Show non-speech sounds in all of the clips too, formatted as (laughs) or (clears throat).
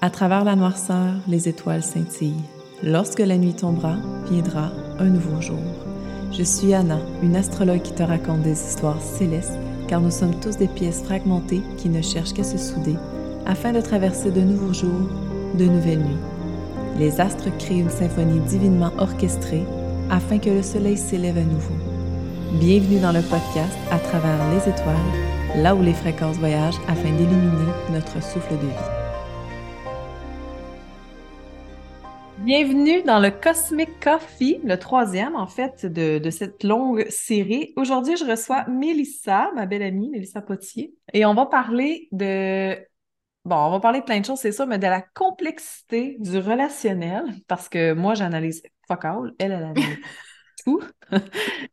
À travers la noirceur, les étoiles scintillent. Lorsque la nuit tombera, viendra un nouveau jour. Je suis Anna, une astrologue qui te raconte des histoires célestes, car nous sommes tous des pièces fragmentées qui ne cherchent qu'à se souder afin de traverser de nouveaux jours, de nouvelles nuits. Les astres créent une symphonie divinement orchestrée afin que le soleil s'élève à nouveau. Bienvenue dans le podcast À travers les étoiles, là où les fréquences voyagent afin d'illuminer notre souffle de vie. Bienvenue dans le Cosmic Coffee, le troisième en fait de, cette longue série. Aujourd'hui, je reçois Mélissa, ma belle amie, Mélissa Potier, et on va parler de... Bon, on va parler de plein de choses, c'est ça, mais de la complexité du relationnel, parce que moi, j'analyse fuck all, elle, elle analyse (laughs) tout.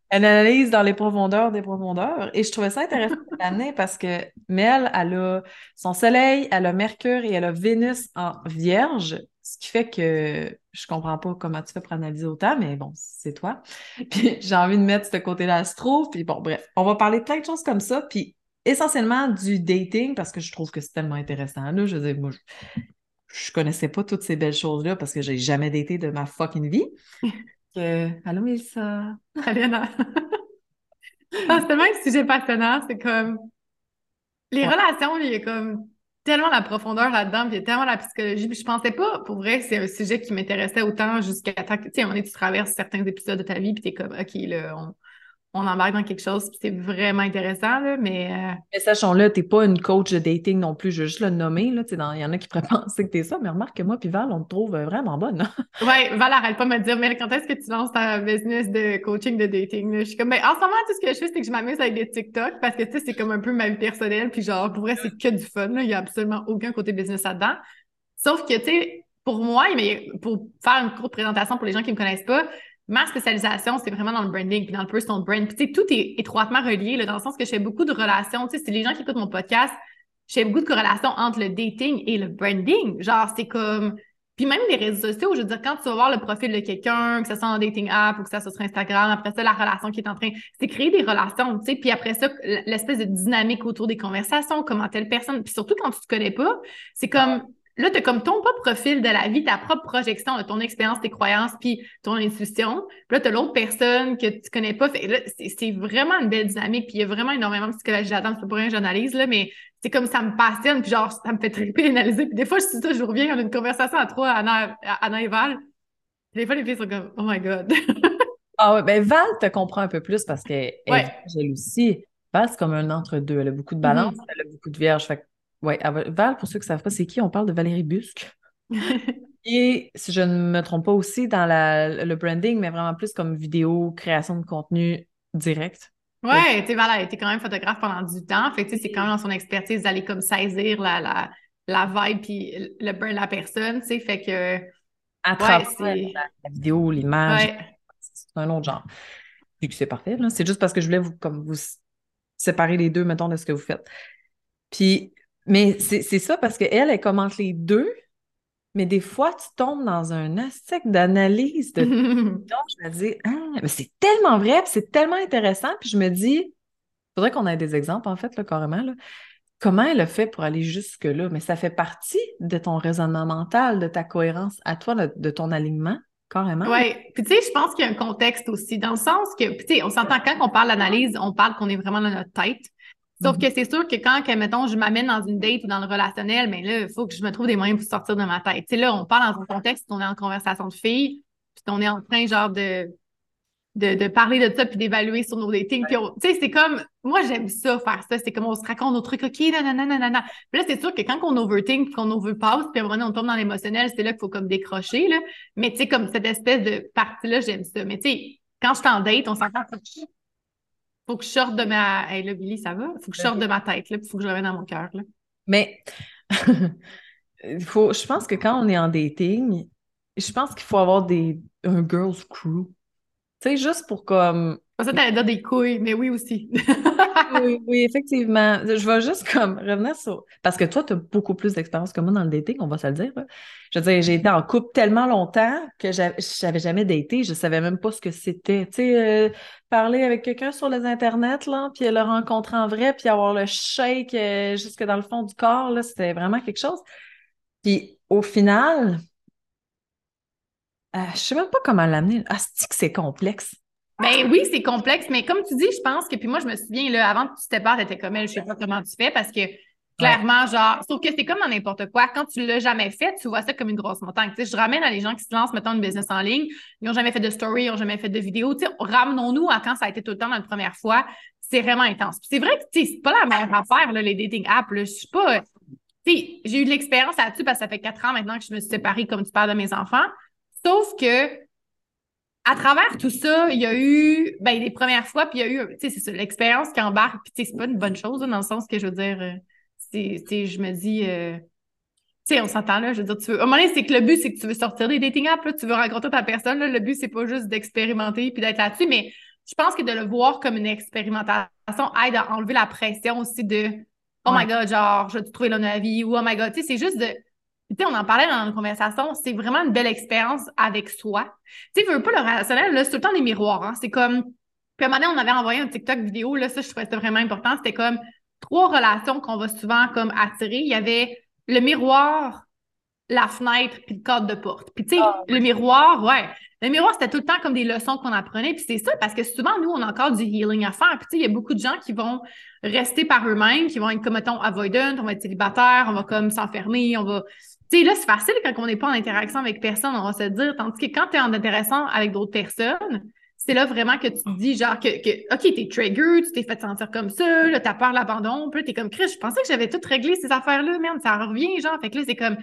elle analyse dans les profondeurs des profondeurs, et je trouvais ça intéressant de l'année parce que Mel, elle a son soleil, elle a Mercure et elle a Vénus en Vierge, ce qui fait que je comprends pas comment tu fais pour analyser autant, mais bon, c'est toi. (laughs) Puis j'ai envie de mettre ce côté-là astro. Puis bon, bref, on va parler de plein de choses comme ça. Puis essentiellement du dating, parce que je trouve que c'est tellement intéressant. Là, je veux dire, moi, je, connaissais pas toutes ces belles choses-là parce que j'ai jamais daté de ma fucking vie. (laughs) Euh, allô, Mélissa? (laughs) Ah, c'est tellement un sujet passionnant. C'est comme. Les relations, il y a comme tellement la profondeur là-dedans, puis tellement la psychologie. Puis je pensais pas, pour vrai, c'est un sujet qui m'intéressait autant jusqu'à temps que, tu sais, un moment tu traverses certains épisodes de ta vie, puis t'es comme, OK, là, on, on embarque dans quelque chose, puis c'est vraiment intéressant, là, mais... Euh... Mais sachons-le, t'es pas une coach de dating non plus, je veux juste le nommer, là, il y en a qui pourraient (laughs) penser que t'es ça, mais remarque que moi puis Val, on te trouve vraiment bonne. (laughs) ouais, Val arrête pas de me dire, mais quand est-ce que tu lances ta business de coaching de dating, là? Je suis comme, ben, en ce moment, tout ce que je fais, c'est que je m'amuse avec des TikTok, parce que, tu sais, c'est comme un peu ma vie personnelle, puis genre, pour vrai, c'est que du fun, là, il y a absolument aucun côté business là-dedans. Sauf que, tu sais, pour moi, mais pour faire une courte présentation pour les gens qui me connaissent pas, ma spécialisation, c'est vraiment dans le branding puis dans le personal brand. Puis, tout est étroitement relié, là, dans le sens que je fais beaucoup de relations. Tu sais, les gens qui écoutent mon podcast, je fais beaucoup de corrélations entre le dating et le branding. Genre, c'est comme. Puis même les réseaux sociaux, je veux dire, quand tu vas voir le profil de quelqu'un, que ce soit en dating app ou que ça soit sur Instagram, après ça, la relation qui est en train, c'est créer des relations, tu sais, puis après ça, l'espèce de dynamique autour des conversations, comment telle personne, puis surtout quand tu te connais pas, c'est comme là, tu as comme ton propre profil de la vie, ta propre projection de ton expérience, tes croyances, puis ton intuition. Puis là, tu as l'autre personne que tu connais pas. Fait, là, c'est vraiment une belle dynamique, puis il y a vraiment énormément de psychologie là-dedans. C'est pas rien j'analyse, là, mais c'est comme ça me passionne, puis genre, ça me fait triper (laughs) analyser. Puis des fois, je suis ça, je reviens, on a une conversation à trois, Anna, Anna et Val. Des fois, les filles sont comme, oh my God. (laughs) ah ouais, ben Val te comprend un peu plus parce qu'elle ouais. est aussi. Val, c'est comme un entre-deux. Elle a beaucoup de balance, mm-hmm. elle a beaucoup de vierge. Fait oui, Val, pour ceux qui ne savent pas c'est qui, on parle de Valérie Busque. (laughs) Et si je ne me trompe pas aussi dans la, le branding, mais vraiment plus comme vidéo, création de contenu direct. Ouais, tu sais, Val a été quand même photographe pendant du temps. Fait que c'est quand même dans son expertise d'aller comme saisir la, la, la vibe puis le brand de la personne, tu sais. Fait que. À travers la, vidéo, l'image, c'est un autre genre. Puis que c'est parfait, C'est juste parce que je voulais vous, comme vous séparer les deux, mettons, de ce que vous faites. Puis mais c'est ça parce qu'elle, elle commente les deux, mais des fois, tu tombes dans un aspect d'analyse de (laughs) Donc, je me dis, ah, mais c'est tellement vrai, c'est tellement intéressant. Puis je me dis, il faudrait qu'on ait des exemples, en fait, là, carrément. Là. Comment elle a fait pour aller jusque-là? Mais ça fait partie de ton raisonnement mental, de ta cohérence à toi, de, ton alignement. Carrément. Oui. Puis, tu sais, je pense qu'il y a un contexte aussi, dans le sens que, tu sais, on s'entend quand on parle d'analyse, on parle qu'on est vraiment dans notre tête. Sauf que mhm. c'est sûr que quand, que, mettons, je m'amène dans une date ou dans le relationnel, mais là, il faut que je me trouve des moyens pour sortir de ma tête. Tu sais, là, on parle dans un contexte, on est en conversation de filles, puis on est en train, genre, de, de, parler de ça, puis d'évaluer sur nos datings. Tu sais, c'est comme, moi, j'aime ça, faire ça. C'est comme, on se raconte nos trucs, OK, nanana, nanana. Puis là, c'est sûr que quand on overthink, qu'on overpasse, puis à un moment donné, on tombe dans l'émotionnel, c'est là qu'il faut comme décrocher, là. Mais tu sais, comme cette espèce de partie-là, j'aime ça. Mais tu sais, quand je suis en date, on s'entend faut que je sorte de ma. Hey, là, Billy, ça va? Faut que je sorte de ma tête, là, puis faut que je revienne dans mon cœur. Là. Mais (laughs) faut, je pense que quand on est en dating, je pense qu'il faut avoir des, un girls crew. Tu sais, juste pour comme ça, t'allais dire des couilles, mais oui aussi. oui, oui, (laughs) effectivement. Je vais juste comme revenir sur. Parce que toi, tu as beaucoup plus d'expérience que moi dans le dating, on va se le dire. Je veux dire, j'ai été en couple tellement longtemps que j'avais jamais daté, je savais même pas ce que c'était. Tu sais, euh, parler avec quelqu'un sur les internets, là, puis le rencontrer en vrai, puis avoir le shake euh, jusque dans le fond du corps, là, c'était vraiment quelque chose. Puis au final, euh, je sais même pas comment l'amener. Ah, c'est que c'est complexe? Ben oui, c'est complexe, mais comme tu dis, je pense que, puis moi, je me souviens, là, avant que tu te parles, t'étais comme elle, je sais pas comment tu fais, parce que clairement, genre, sauf que c'est comme dans n'importe quoi. Quand tu l'as jamais fait, tu vois ça comme une grosse montagne. Tu sais, je ramène à les gens qui se lancent, mettons, une business en ligne, ils n'ont jamais fait de story, ils n'ont jamais fait de vidéo. Tu sais, ramenons-nous à quand ça a été tout le temps dans la première fois. C'est vraiment intense. c'est vrai que, tu sais, c'est pas la meilleure affaire, là, les dating apps. Je suis pas. Tu sais, j'ai eu de l'expérience là-dessus parce que ça fait quatre ans maintenant que je me suis séparée, comme tu parles de mes enfants. Sauf que, à travers tout ça, il y a eu ben, les premières fois, puis il y a eu, tu sais, c'est l'expérience qui embarque, puis tu sais, c'est pas une bonne chose, dans le sens que je veux dire, euh, c'est, je me dis, euh, tu sais, on s'entend là, je veux dire, tu veux, à un moment donné, c'est que le but, c'est que tu veux sortir des dating apps, là, tu veux rencontrer ta personne, là, le but, c'est pas juste d'expérimenter puis d'être là-dessus, mais je pense que de le voir comme une expérimentation aide à enlever la pression aussi de, oh my god, genre, je vais te trouver l'homme de la vie, ou oh my god, tu sais, c'est juste de, tu sais, on en parlait dans une conversation, c'est vraiment une belle expérience avec soi. Tu sais, veux pas le relationnel, là, c'est tout le temps des miroirs. Hein? C'est comme. Puis à un moment donné, on avait envoyé un TikTok vidéo, là, ça, je trouvais ça vraiment important. C'était comme trois relations qu'on va souvent comme attirer. Il y avait le miroir, la fenêtre, puis le cadre de porte. Puis tu sais, ah, le miroir, ouais. Le miroir, c'était tout le temps comme des leçons qu'on apprenait. Puis c'est ça, parce que souvent, nous, on a encore du healing à faire. Puis tu sais, il y a beaucoup de gens qui vont rester par eux-mêmes, qui vont être comme, mettons, avoidant, on va être célibataire, on va comme s'enfermer, on va tu sais, là, c'est facile quand on n'est pas en interaction avec personne, on va se dire. Tandis que quand tu es en interaction avec d'autres personnes, c'est là vraiment que tu te dis, genre, que, que OK, t'es trigger, tu t'es fait sentir comme ça, là, t'as peur de l'abandon, puis là, t'es comme, Chris, je pensais que j'avais tout réglé ces affaires-là, merde, ça revient, genre. Fait que là, c'est comme.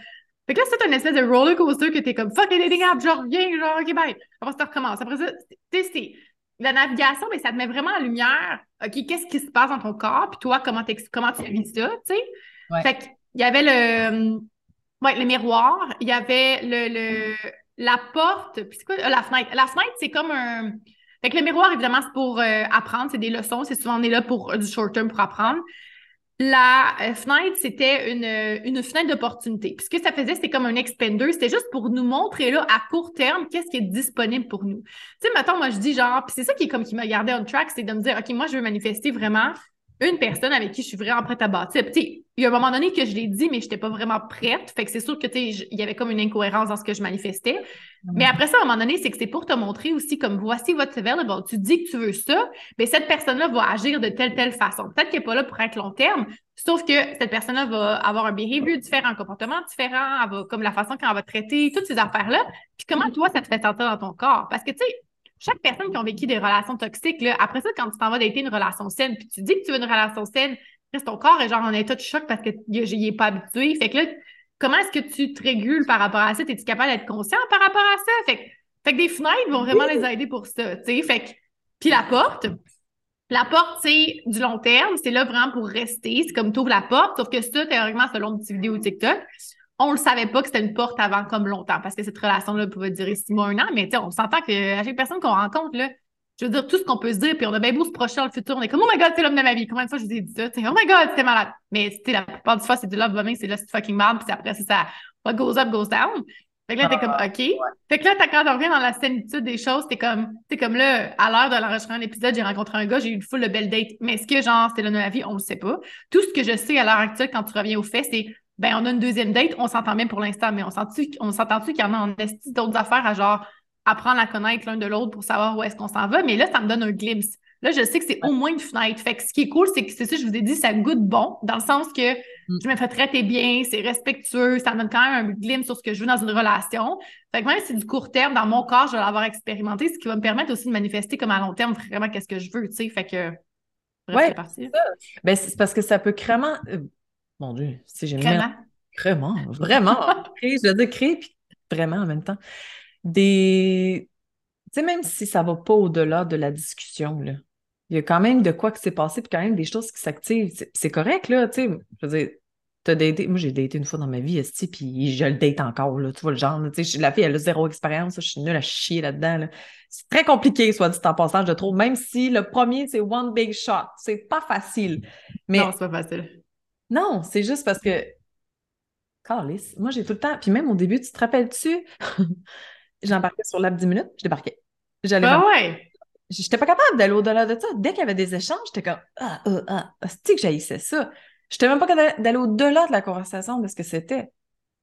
Fait que là, c'est une espèce de roller coaster que t'es comme, fuck les apps, je reviens, genre, OK, bye. Après, ça recommence. Après ça, tu sais, la navigation, mais ça te met vraiment en lumière, OK, qu'est-ce qui se passe dans ton corps, puis toi, comment, comment tu vis ça, tu sais? Fait qu'il y avait le oui, le miroir. Il y avait le, le la porte. Puis c'est quoi? La fenêtre. La fenêtre, c'est comme un. Fait que le miroir, évidemment, c'est pour euh, apprendre. C'est des leçons. C'est souvent, on est là pour du short term pour apprendre. La euh, fenêtre, c'était une, une fenêtre d'opportunité. Puis ce que ça faisait, c'était comme un expander. C'était juste pour nous montrer là, à court terme, qu'est-ce qui est disponible pour nous. Tu sais, maintenant, moi, je dis genre, puis c'est ça qui est comme qui m'a gardé on track, c'est de me dire, OK, moi, je veux manifester vraiment une personne avec qui je suis vraiment prête à bâtir. il y a un moment donné que je l'ai dit, mais je n'étais pas vraiment prête. Fait que c'est sûr que il y avait comme une incohérence dans ce que je manifestais. Mais après ça, à un moment donné, c'est que c'est pour te montrer aussi comme voici votre available. Tu dis que tu veux ça, mais cette personne-là va agir de telle telle façon. Peut-être qu'elle n'est pas là pour être long terme, sauf que cette personne-là va avoir un behavior différent, un comportement différent, elle va, comme la façon qu'elle va traiter, toutes ces affaires-là. Puis comment toi, ça te fait sentir dans ton corps? Parce que tu sais, chaque personne qui a vécu des relations toxiques, là, après ça, quand tu t'en vas d'être une relation saine, puis tu dis que tu veux une relation saine, ton corps est genre en état de choc parce que n'y est pas habitué. Fait que là, comment est-ce que tu te régules par rapport à ça? Es-tu capable d'être conscient par rapport à ça? Fait que, des fenêtres vont vraiment les aider pour ça. Fait que, puis la porte, la porte, c'est du long terme, c'est là vraiment pour rester. C'est comme tu la porte, sauf que ça, théoriquement, selon une petite vidéo TikTok, on le savait pas que c'était une porte avant comme longtemps parce que cette relation-là pouvait durer six mois, un an, mais on s'entend qu'à chaque personne qu'on rencontre, là, je veux dire, tout ce qu'on peut se dire, puis on a bien beau se projeter dans le futur, on est comme, oh my god, c'est l'homme de ma vie. Combien de fois je vous ai dit ça? oh my god, c'était malade. Mais la plupart du fois, c'est du love bombing, c'est là, c'est fucking mal, puis après, c'est ça, what goes up, goes down. Fait que là, t'es comme, ah, OK. Fait que là, quand on revient dans la sénitude des choses, t'es comme, t'es comme là, à l'heure de l'enregistrement de l'épisode, j'ai rencontré un gars, j'ai eu une foule de belles dates. Mais est-ce que, genre, c'était l'homme de ma vie? On le sait pas. Tout ce que je sais à l'heure actuelle, quand tu reviens au fait, c'est ben on a une deuxième date, on s'entend bien pour l'instant, mais on s'entend-tu qu'il y en a en esti d'autres affaires à genre apprendre à connaître l'un de l'autre pour savoir où est-ce qu'on s'en va, mais là, ça me donne un glimpse. Là, je sais que c'est au moins une fenêtre. Fait que ce qui est cool, c'est que c'est ça, je vous ai dit, ça goûte bon, dans le sens que mm. je me fais traiter bien, c'est respectueux, ça me donne quand même un glimpse sur ce que je veux dans une relation. Fait que même si c'est du court terme, dans mon corps, je vais l'avoir expérimenté, ce qui va me permettre aussi de manifester comme à long terme vraiment qu'est-ce que je veux, tu sais. Fait que. ouais, c'est Ben, c'est parce que ça peut vraiment. Mon Dieu, c'est génial. Vraiment, (laughs) vraiment. je veux dire, créer, puis vraiment en même temps. Des. Tu sais, même si ça va pas au-delà de la discussion, là, il y a quand même de quoi qui s'est passé, puis quand même des choses qui s'activent. C'est correct, là, tu sais. Je veux dire, t'as daté. Moi, j'ai daté une fois dans ma vie, esti, puis je le date encore, là. Tu vois le genre, tu sais, la fille, elle a zéro expérience, je suis nulle à chier là-dedans, là. C'est très compliqué, soit dit en passant, je trouve, même si le premier, c'est one big shot. C'est pas facile. Mais... Non, c'est pas facile. Non, c'est juste parce que. Carlis, moi j'ai tout le temps. Puis même au début, tu te rappelles-tu? (laughs) J'embarquais sur l'app 10 minutes, je débarquais. J'allais. Ah ouais! J'étais pas capable d'aller au-delà de ça. Dès qu'il y avait des échanges, j'étais comme Ah, ah, ah, c'est que j'haïssais ça. J'étais même pas capable d'aller au-delà de la conversation de ce que c'était.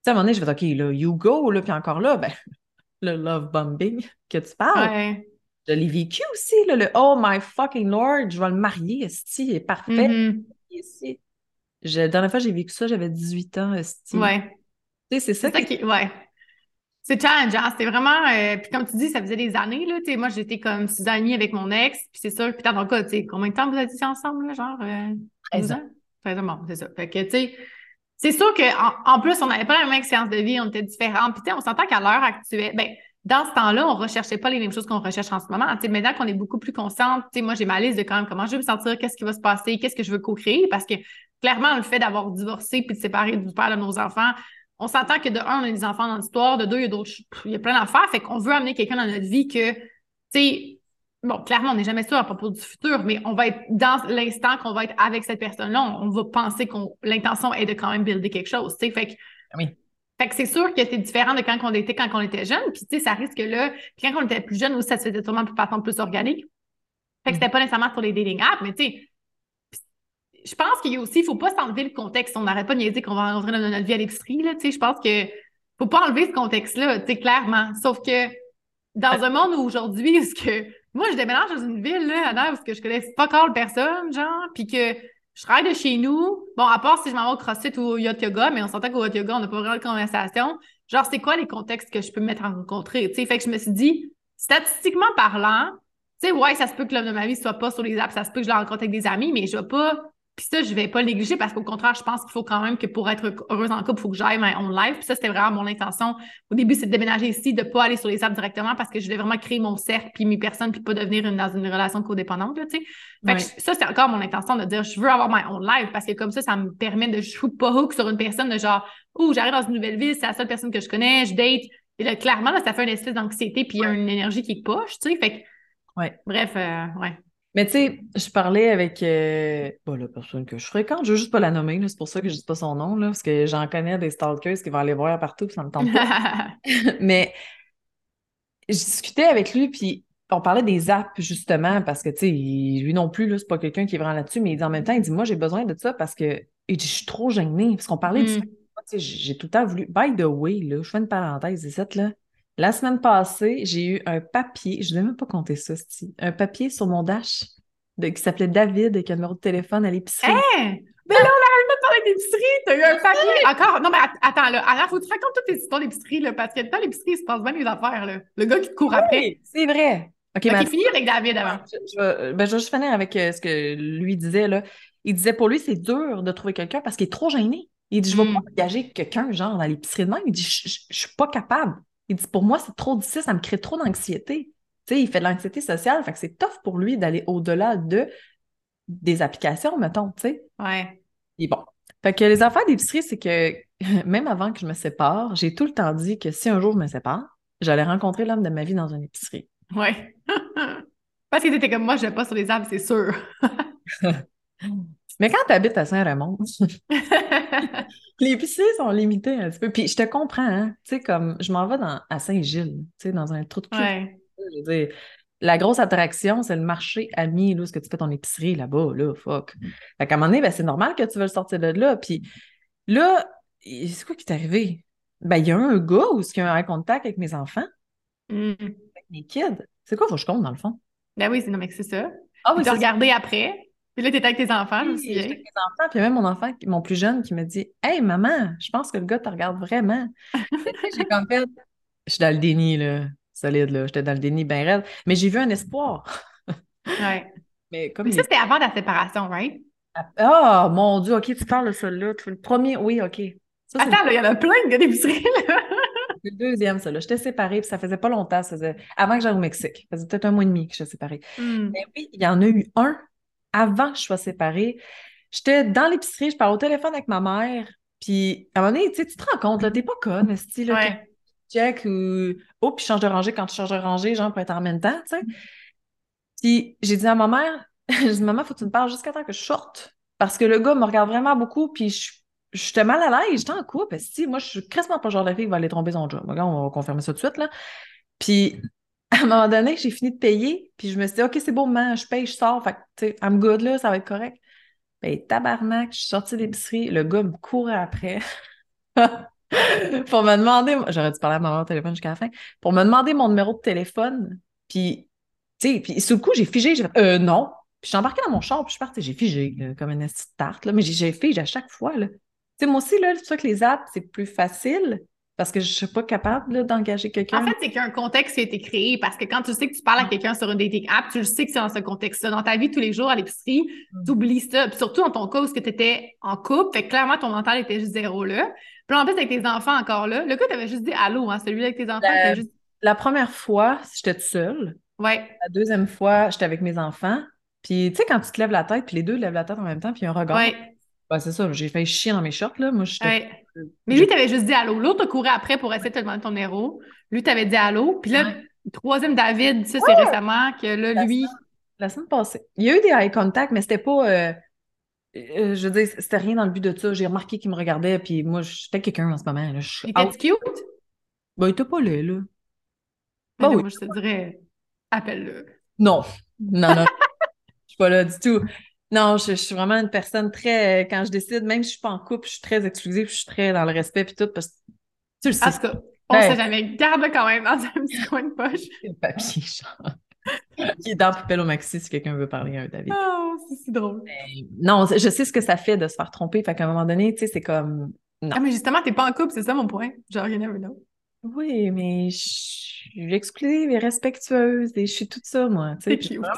sais, à un moment donné, je vais OK, là, you go, là, puis encore là, ben, (laughs) le love bombing que tu parles. Ouais. Je l'ai vécu aussi, là, le Oh my fucking lord, je vais le marier, esti, il est parfait. Mhm. Ici. Je, la dernière fois, j'ai vécu ça, j'avais 18 ans, esti. Ouais. Tu sais, c'est ça C'est qui qui. Ouais. C'est challengeant. C'était vraiment. euh, puis comme tu dis, ça faisait des années, là. Tu sais, moi, j'étais comme six ans et demi avec mon ex. Puis c'est sûr. Puis dans ton cas, tu sais, combien de temps vous avez ensemble, là, genre? Euh, 13 12 ans. ans? 13 ans, bon, c'est ça. Fait que, tu sais, c'est sûr qu'en en plus, on n'avait pas la même expérience de vie, on était différents. Puis, tu sais, on s'entend qu'à l'heure actuelle, ben, dans ce temps-là, on recherchait pas les mêmes choses qu'on recherche en ce moment. Tu sais, maintenant qu'on est beaucoup plus consciente, tu sais, moi, j'ai ma liste de quand même comment je veux me sentir, qu'est-ce qui va se passer, qu'est-ce que je veux co-créer, parce que clairement, le fait d'avoir divorcé puis de séparer du père de nos enfants, on s'entend que de un, on a des enfants dans l'histoire, de deux, il y a d'autres, il y a plein d'affaires, fait qu'on veut amener quelqu'un dans notre vie que, tu sais, bon, clairement, on n'est jamais sûr à propos du futur, mais on va être dans l'instant qu'on va être avec cette personne-là, on, on va penser qu'on l'intention est de quand même builder quelque chose, tu sais, fait que Oui. fait que c'est sûr que c'est différent de quand on était quand on était jeune. Puis, tu sais, ça risque que là, puis quand on était plus jeune aussi, ça se faisait sûrement plus façon plus organique. Fait que c'était pas nécessairement sur les dating apps, mais tu sais, je pense qu'il y a aussi, il faut pas s'enlever le contexte. On n'arrête pas de niaiser qu'on va rentrer dans notre vie à l'épicerie, je pense que faut pas enlever ce contexte-là, clairement. Sauf que dans un monde où aujourd'hui, est-ce que moi, je déménage dans une ville, là, à parce que je connais pas encore personne, genre, puis que je travaille de chez nous. Bon, à part si je m'en vais au CrossFit ou au Yacht Yoga, mais on s'entend qu'au Yacht Yoga, on n'a pas vraiment de conversation. Genre, c'est quoi les contextes que je peux me mettre à rencontrer? Tu sais, fait que je me suis dit, statistiquement parlant, tu sais, ouais, ça se peut que l'homme de ma vie soit pas sur les apps, ça se peut que je le rencontre avec des amis, mais je vais pas. Puis ça, je vais pas le négliger parce qu'au contraire, je pense qu'il faut quand même que pour être heureuse en couple, il faut que j'aille my own life. Puis ça, c'était vraiment mon intention. Au début, c'est de déménager ici, de pas aller sur les apps directement parce que je voulais vraiment créer mon cercle puis mes personnes puis pas devenir une- dans une relation codépendante, là, tu sais. Fait que Ouais. je- ça, c'est encore mon intention de dire, je veux avoir my own life parce que comme ça, ça me permet de shoot pas hook sur une personne de genre, ouh, j'arrive dans une nouvelle ville, c'est la seule personne que je connais, je date. Et là, clairement, là, ça fait une espèce d'anxiété puis il y a une énergie qui poche, tu sais. Fait que, Ouais. bref, euh, ouais. Mais tu sais, je parlais avec euh, bon, la personne que je fréquente, je veux juste pas la nommer, c'est pour ça que je dis pas son nom, là, parce que j'en connais des stalkers qui vont aller voir partout, puis ça me tente pas. (laughs) (laughs) Mais je discutais avec lui, puis on parlait des apps, justement, parce que, tu sais, lui non plus, c'est pas quelqu'un qui est vraiment là-dessus, mais il dit en même temps, il dit, moi, j'ai besoin de ça parce que il dit, je suis trop gênée, parce qu'on parlait du Mm. sais, j'ai tout le temps voulu. By the way, là, je fais une parenthèse ici, là. La semaine passée, j'ai eu un papier, je ne vais même pas compter ça, un papier sur mon dash de- qui s'appelait David avec un numéro de téléphone à l'épicerie. Hey! Mais là, on arrête pas de parler d'épicerie. T'as eu un papier. Encore. Non, mais att- attends, là. Alors, faut que tu racontes toutes tes histoires d'épicerie, là, parce que dans l'épicerie, il se passe bien les affaires, là. Le gars qui te court après. C'est vrai. OK, qu'il finit avec David avant. Je, je vais, ben, je vais juste finir avec euh, ce que lui disait. Là. Il disait pour lui, c'est dur de trouver quelqu'un parce qu'il est trop gêné. Il dit Je ne vais Mm. pas engager quelqu'un, genre, dans l'épicerie de même. Il dit Je ne suis pas capable. Il dit Pour moi, c'est trop difficile, ça me crée trop d'anxiété. Tu sais, il fait de l'anxiété sociale, fait que c'est tough pour lui d'aller au-delà de des applications, mettons, tu sais. Ouais. Et bon. Fait que les affaires d'épicerie, c'est que (laughs) même avant que je me sépare, j'ai tout le temps dit que si un jour je me sépare, j'allais rencontrer l'homme de ma vie dans une épicerie. Ouais. (laughs) parce que t'étais comme moi, je vais pas sur les apps, c'est sûr. (laughs) Mais quand tu habites à Saint-Raymond, les épiceries sont limitées un petit peu. Puis je te comprends, hein. Tu sais, comme je m'en vais dans, à Saint-Gilles, tu sais, dans un trou de cul. ouais. Je veux dire, la grosse attraction, c'est le marché ami, là, où est-ce que tu fais ton épicerie là-bas, là, fuck. Fait qu'à un moment donné, ben, c'est normal que tu veux le sortir de là. Puis là, c'est quoi qui t'est arrivé? Ben, il y a un gars où il y a un contact avec mes enfants, Mm. avec mes kids. C'est quoi, faut que je compte, dans le fond? Ben oui, c'est non, mais que c'est ça. Ah Puis t'as regardé après. Puis là, t'étais avec tes enfants, je me Oui, j'étais souviens. avec mes enfants, puis il y a même mon enfant, mon plus jeune, qui me dit Hey maman, je pense que le gars te regarde vraiment. (laughs) J'ai comme fait, je suis dans le déni, là, solide, là. J'étais dans le déni bien raide. Mais j'ai vu un espoir. (laughs) Ouais. Mais comme Mais il ça, c'était avant ta séparation, right? Ah, mon Dieu, OK, tu parles de celui-là. Tu fais le premier, oui, OK. Ça, Attends, là, il y en a plein de d'épicerie, là. (laughs) le deuxième, ça, là. J'étais séparée, puis ça faisait pas longtemps. Ça faisait... Avant que j'aille au Mexique. Ça faisait peut-être un mois et demi que j'étais séparée. Mm. Mais oui, il y en a eu un avant que je sois séparée. J'étais dans l'épicerie, je parle au téléphone avec ma mère, puis à un moment donné, tu te rends compte, là, t'es pas conne, style, là, Ouais. check ou oh, puis change de rangée quand tu changes de rangée, genre pour être en même temps, tu sais. Puis j'ai dit à ma mère, (laughs) j'ai dit, maman, faut que tu me parles jusqu'à temps que je sorte. Parce que le gars me regarde vraiment beaucoup, puis je j'étais mal à l'aise, j'étais en couple, si moi, je suis quasiment pas le genre de fille qui va aller tromper son job. Regarde, on va confirmer ça tout de suite, là. Puis, (laughs) à un moment donné, j'ai fini de payer, puis je me suis dit, OK, c'est beau, je paye, je sors, fait tu sais, I'm good, là, ça va être correct. Ben, tabarnak, je suis sortie de l'épicerie, le gars me courait après. (laughs) pour me demander, j'aurais dû parler à maman au téléphone jusqu'à la fin, pour me demander mon numéro de téléphone. Puis, tu sais, puis sous le coup, j'ai figé, j'ai fait, euh, non. Puis je suis embarquée dans mon char, puis je suis partie, j'ai figé, comme une petite tarte, là, mais j'ai figé à chaque fois, là. Tu sais, moi aussi, là, c'est sûr que les apps, c'est plus facile parce que je suis pas capable d'engager quelqu'un. En fait, c'est qu'il y a un contexte qui a été créé parce que quand tu sais que tu parles à quelqu'un sur une dating app, tu le sais que c'est dans ce contexte-là. Dans ta vie tous les jours à l'épicerie, Mm. tu oublies ça. Puis surtout dans ton cas où tu étais en couple, fait que clairement ton mental était juste zéro là. Puis en plus, avec tes enfants encore là, le gars t'avais juste dit allô, hein, celui-là avec tes enfants, La- t'avais juste. La première fois, j'étais toute seule. Ouais. La deuxième fois, j'étais avec mes enfants. Puis, tu sais, quand tu te lèves la tête, puis les deux lèvent la tête en même temps, puis un regard. Ouais. Ouais, c'est ça, j'ai fait chier dans mes shorts, là. Moi, j'étais. Ouais. Mais lui, t'avais juste dit allô. L'autre a couru après pour essayer de te demander ton héros. Lui, t'avais dit allô. Puis là, Ouais. troisième David, ça, c'est récemment que là, La lui. La semaine passée. Il y a eu des eye contact, mais c'était pas. euh, euh, je veux dire, c'était rien dans le but de ça. J'ai remarqué qu'il me regardait, puis moi, j'étais quelqu'un en ce moment. Là. Je Il était cute? Ben, il était pas là, là. Bah là, oui. Moi, je te dirais, appelle-le. Non. Non, non. (laughs) Je suis pas là du tout. Non, je, je suis vraiment une personne très. Quand je décide, même si je suis pas en couple, je suis très exclusive, je suis très dans le respect, puis tout, parce que tu le sais, En tout cas, on Ouais. sait jamais. Garde-le quand même dans un petit coin de poche. (laughs) c'est le papier, genre. Qui est dans Poupelle au Maxi si quelqu'un veut parler à un David. Oh, c'est si drôle. Non, je sais ce que ça fait de se faire tromper. Fait qu'à un moment donné, tu sais, c'est comme. Non. Ah, mais justement, t'es pas en couple, c'est ça mon point. Genre, you never know. Oui, mais je suis exclusive et respectueuse et je suis tout ça, moi. C'est Puis cute. vraiment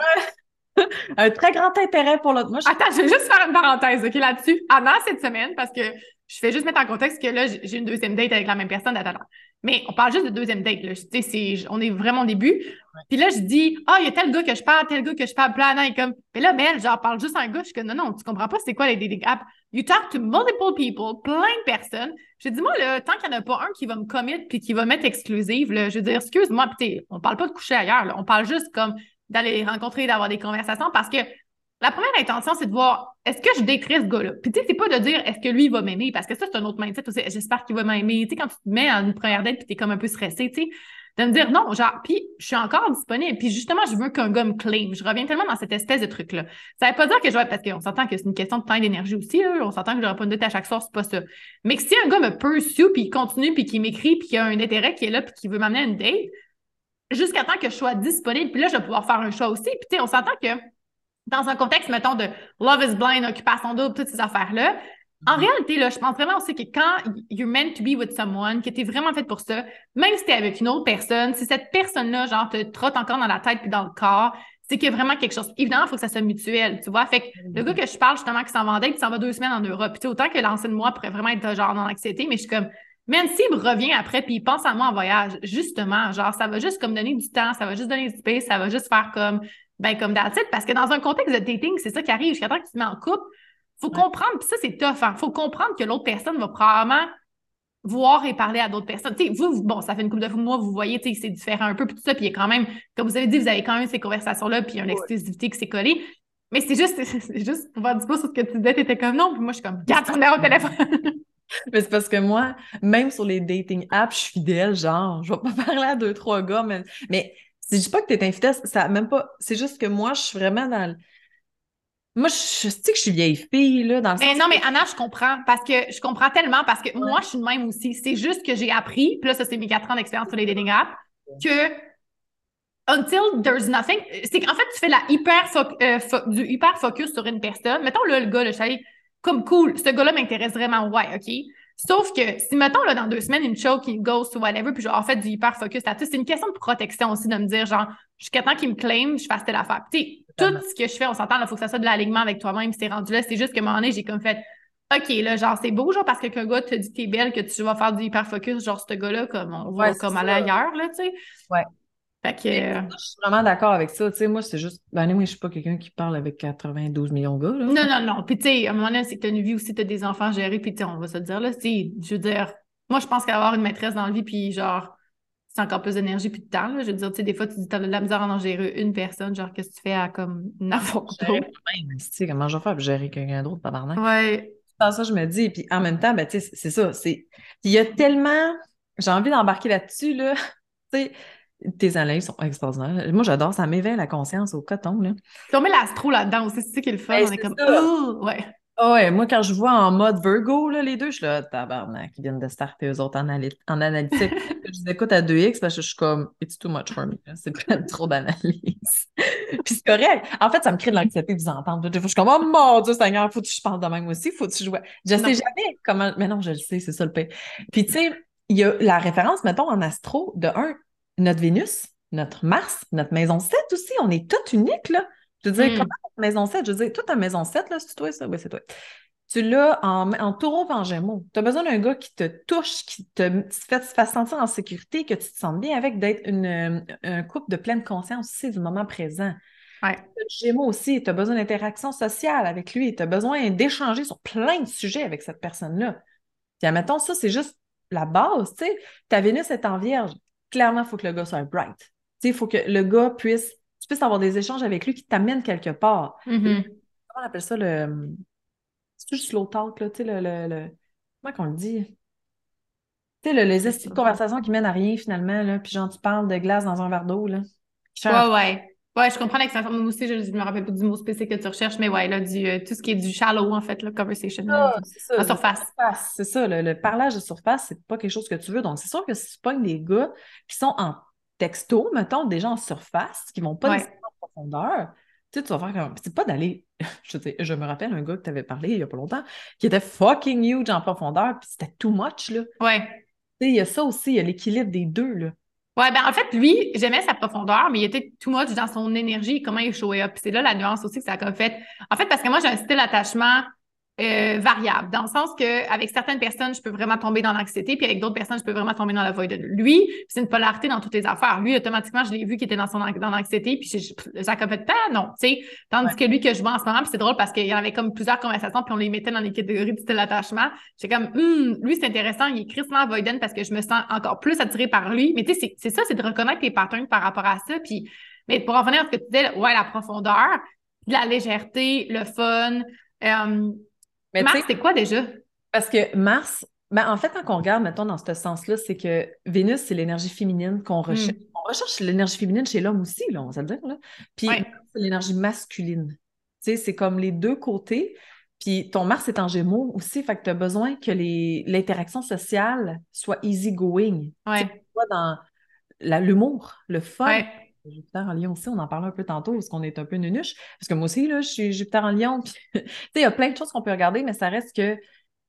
(laughs) un très grand intérêt pour l'autre. Moi, je Attends, je vais juste faire une parenthèse, OK, là-dessus. Anna, cette semaine, parce que je fais juste mettre en contexte que là, j'ai une deuxième date avec la même personne. Attends, attends. Mais on parle juste de deuxième date, là. On est vraiment au début. Puis là, je dis, ah, il y a tel gars que je parle, tel gars que je parle. Anna est comme, mais là, Mel, genre, parle juste à un gars. Je suis comme, non, non, tu comprends pas c'est quoi les dating apps. You talk to multiple people, plein de personnes. Je dis, moi, là, tant qu'il n'y en a pas un qui va me commit puis qui va mettre exclusive, là, je veux dire, excuse-moi, puis on parle pas de coucher ailleurs, là. On parle juste comme d'aller les rencontrer, d'avoir des conversations parce que la première intention, c'est de voir est-ce que je daterais ce gars-là? Puis tu sais, c'est pas de dire est-ce que lui va m'aimer, parce que ça, c'est un autre mindset aussi. J'espère qu'il va m'aimer. Tu sais, quand tu te mets en une première date puis t'es comme un peu stressé, tu sais, de me dire non, genre, puis je suis encore disponible. Puis justement, je veux qu'un gars me claim. Je reviens tellement dans cette espèce de truc-là. Ça veut pas dire que je vais, parce qu'on s'entend que c'est une question de temps et d'énergie aussi, là. On s'entend que j'aurai pas une date à chaque soir, c'est pas ça. Mais que si un gars me pursue, puis il continue, puis qu'il m'écrit, puis qu'il a un intérêt qui est là, puis qu'il veut m'amener à une date, jusqu'à temps que je sois disponible, puis là, je vais pouvoir faire un choix aussi. Puis tu sais, on s'entend que dans un contexte, mettons, de Love is Blind, Occupation Double, toutes ces affaires-là, en réalité, là, je pense vraiment aussi que quand you're meant to be with someone, que t'es vraiment fait pour ça, même si t'es avec une autre personne, si cette personne-là, genre, te trotte encore dans la tête puis dans le corps, c'est qu'il y a vraiment quelque chose. Évidemment, il faut que ça soit mutuel, tu vois. Fait que le gars que je parle, justement, qui s'en vendait, qui s'en va deux semaines en Europe, puis tu sais, autant que l'ancienne moi pourrait vraiment être genre dans l'anxiété, mais je suis comme, même s'il me revient après puis il pense à moi en voyage, justement, genre, ça va juste comme donner du temps, ça va juste donner du space, ça va juste faire comme, ben, comme it. Parce que dans un contexte de dating, c'est ça qui arrive. Jusqu'à temps que tu te mets en couple, faut Ouais. comprendre, puis ça, c'est tough, hein. Faut comprendre que l'autre personne va probablement voir et parler à d'autres personnes. Tu sais, vous, bon, ça fait une couple de mois, vous voyez, c'est différent un peu, puis tout ça, puis il y a quand même, comme vous avez dit, vous avez quand même ces conversations-là, puis il y a une exclusivité qui s'est collée. Mais c'est juste, (laughs) c'est juste pour faire du pouce sur ce que tu disais, t'étais comme non, puis moi, je suis comme, garde ton de téléphone. (laughs) Mais c'est parce que moi, même sur les dating apps, je suis fidèle, genre, je vais pas (laughs) parler à deux, trois gars, mais, mais je dis pas que t'es infidèle, ça même pas. C'est juste que moi, je suis vraiment dans le. Moi, je, je sais que je suis vieille fille, là, dans le Mais non, mais Anna, je comprends, parce que je comprends tellement, parce que moi, je suis de même aussi. C'est juste que j'ai appris, puis là, ça, c'est mes quatre ans d'expérience sur les dating apps, que until there's nothing, c'est qu'en fait, tu fais la hyper euh, du hyper focus sur une personne. Mettons, là, le gars, là, je suis allée, comme cool, ce gars-là m'intéresse vraiment, ouais, OK? Sauf que si, mettons, là, dans deux semaines, il me choke, il me ghost ou whatever, puis genre, en fait, du hyper focus là-dessus, c'est une question de protection aussi, de me dire, genre, jusqu'à temps qu'il me claim, je fasse telle affaire. Tu sais, tout ce que je fais, on s'entend, il faut que ça soit de l'alignement avec toi-même, c'est rendu là. C'est juste qu'à un moment donné, j'ai comme fait, OK, là, genre, c'est beau, genre, parce que qu'un gars te dit que t'es belle, que tu vas faire du hyper focus, genre, ce gars-là, comme, on va Ouais, c'est comme aller ailleurs, là, tu sais. Ouais. Fait que, euh, Je suis vraiment d'accord avec ça. Tu sais, moi, c'est juste. Ben, moi, je suis pas quelqu'un qui parle avec 92 millions de gars, là. Non, non, non. Puis, tu sais, à un moment donné, c'est que tu as une vie aussi, tu as des enfants gérés, puis, tu sais, on va se le dire, là, tu je veux dire, moi, je pense qu'avoir une maîtresse dans la vie, puis, genre, c'est encore plus d'énergie puis de temps, là. Je veux dire, tu sais, des fois, tu dis, t'as de la misère à en gérer une personne, genre, qu'est-ce que tu fais à, comme, Gérer quoi. moi-même, tu sais, comment je vais faire pour gérer quelqu'un d'autre, tabarnak? Ouais. Dans ça, je me dis, puis en même temps, ben, tu sais, c'est ça. Il y a tellement. J'ai envie d'embarquer là-dessus, là. (laughs) Tu sais, tes analyses sont extraordinaires. Moi, j'adore, ça m'éveille la conscience au coton, là. Puis on met l'astro là-dedans aussi, c'est ça qui est le fun. Ben, on est comme, oh, ouais. Ah ouais, moi, quand je vois en mode Virgo, là, les deux, je suis là, tabarnak, ils viennent de starter eux autres en, en analytique. (laughs) je les écoute à 2X parce que je suis comme, it's too much for me. C'est trop d'analyse. (laughs) Puis c'est correct. En fait, ça me crée de l'anxiété de vous entendre. Je suis comme, oh mon Dieu, Seigneur, faut que je parle de même aussi, faut que je joue. Je sais jamais comment. Mais non, je le sais, c'est ça le pire. Puis tu sais, il y a la référence, mettons, en astro, de un, notre Vénus, notre Mars, notre maison 7 aussi, on est toutes uniques, là. Je veux dire, hmm. comment maison 7? Je veux dire, toute ta maison 7, là, c'est toi ça? Oui, c'est toi. Tu l'as en, en taureau en gémeaux. Tu as besoin d'un gars qui te touche, qui te, fait, sentir en sécurité, que tu te sens bien avec, d'être une, un couple de pleine conscience aussi du moment présent. Ouais. Gémeaux aussi, tu as besoin d'interaction sociale avec lui, tu as besoin d'échanger sur plein de sujets avec cette personne-là. Puis, admettons, ça, c'est juste la base, tu sais. Ta Vénus est en vierge. Clairement, il faut que le gars soit bright. Il faut que le gars puisse tu puisses avoir des échanges avec lui qui t'amènent quelque part. Mm-hmm. Comment on appelle ça le. C'est juste slow talk, là, tu sais, le, le, Comment qu'on le dit? Tu sais, le, les de conversation qui mènent à rien finalement, là, puis genre, tu parles de glace dans un verre d'eau, là. Ouais, ouais. Ouais, je comprends l'expression. Moi aussi, je ne me rappelle pas du mot spécifique que tu recherches, mais ouais, là, du, euh, tout ce qui est du shallow, en fait, la conversation. C'est ça, la surface. C'est ça, le, parlage de surface, c'est pas quelque chose que tu veux. Donc, c'est sûr que si tu pognes des gars qui sont en texto, mettons, des gens en surface, qui vont pas ouais. en profondeur, tu sais, tu vas faire comme. C'est pas d'aller. (laughs) Je, je me rappelle un gars que tu avais parlé il y a pas longtemps, qui était fucking huge en profondeur, puis c'était too much, là. Ouais. Tu sais, il y a ça aussi, il y a l'équilibre des deux, là. Ouais, ben en fait, lui, j'aimais sa profondeur, mais il était too much dans son énergie, comment il showait up. C'est là la nuance aussi que ça a fait. En fait, parce que moi, j'ai un style d'attachement euh, variable, dans le sens que avec certaines personnes, je peux vraiment tomber dans l'anxiété, puis avec d'autres personnes, je peux vraiment tomber dans la void. Lui, c'est une polarité dans toutes les affaires. Lui, automatiquement, je l'ai vu qu'il était dans son dans l'anxiété, puis ça fait pas non, tu sais. Tandis que lui que je vois en ce moment, puis c'est drôle parce qu'il y avait comme plusieurs conversations, puis on les mettait dans les catégories de l'attachement. J'étais comme, hum, lui, c'est intéressant, il est crissement avoidant parce que je me sens encore plus attirée par lui. Mais tu sais, c'est ça, c'est de reconnaître tes patterns par rapport à ça. Puis, mais pour en revenir à ce que tu disais, ouais, la profondeur, la légèreté, le fun. Euh, Mars, c'est quoi déjà? Parce que Mars, ben, en fait, quand on regarde, mettons, dans ce sens-là, c'est que Vénus, c'est l'énergie féminine qu'on hmm. recherche. On recherche l'énergie féminine chez l'homme aussi, là, on va dire. Là. Puis c'est l'énergie masculine. Tu sais, c'est comme les deux côtés. Puis ton Mars est en Gémeaux aussi, fait que tu as besoin que l'interaction sociale soit easy going. Ouais. Tu dans l'humour, le fun. Jupiter en Lion aussi, on en parlait un peu tantôt, parce qu'on est un peu nunuche. Parce que moi aussi, là, je suis Jupiter en Lion. (laughs) il y a plein de choses qu'on peut regarder, mais ça reste que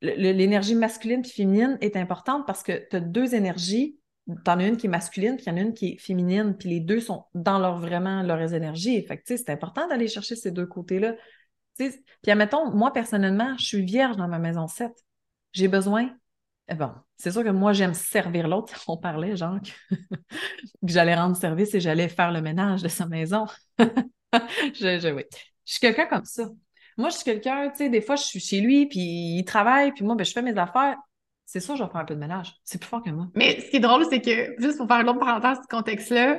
l'énergie masculine et féminine est importante parce que tu as deux énergies. Tu en as une qui est masculine, puis il y en a une qui est féminine, puis les deux sont dans leur vraiment leurs énergies. Fait c'est important d'aller chercher ces deux côtés-là. Puis admettons, moi personnellement, je suis vierge dans ma maison 7. J'ai besoin bon, c'est sûr que moi, j'aime servir l'autre. (laughs) On parlait, genre, (laughs) que, j'allais rendre service et j'allais faire le ménage de sa maison. (laughs) je, oui. je suis quelqu'un comme ça. Moi, je suis quelqu'un, tu sais, des fois, je suis chez lui, puis il travaille, puis moi, ben, je fais mes affaires. C'est sûr, je vais faire un peu de ménage. C'est plus fort que moi. Mais ce qui est drôle, c'est que, juste pour faire une autre parenthèse ce contexte-là,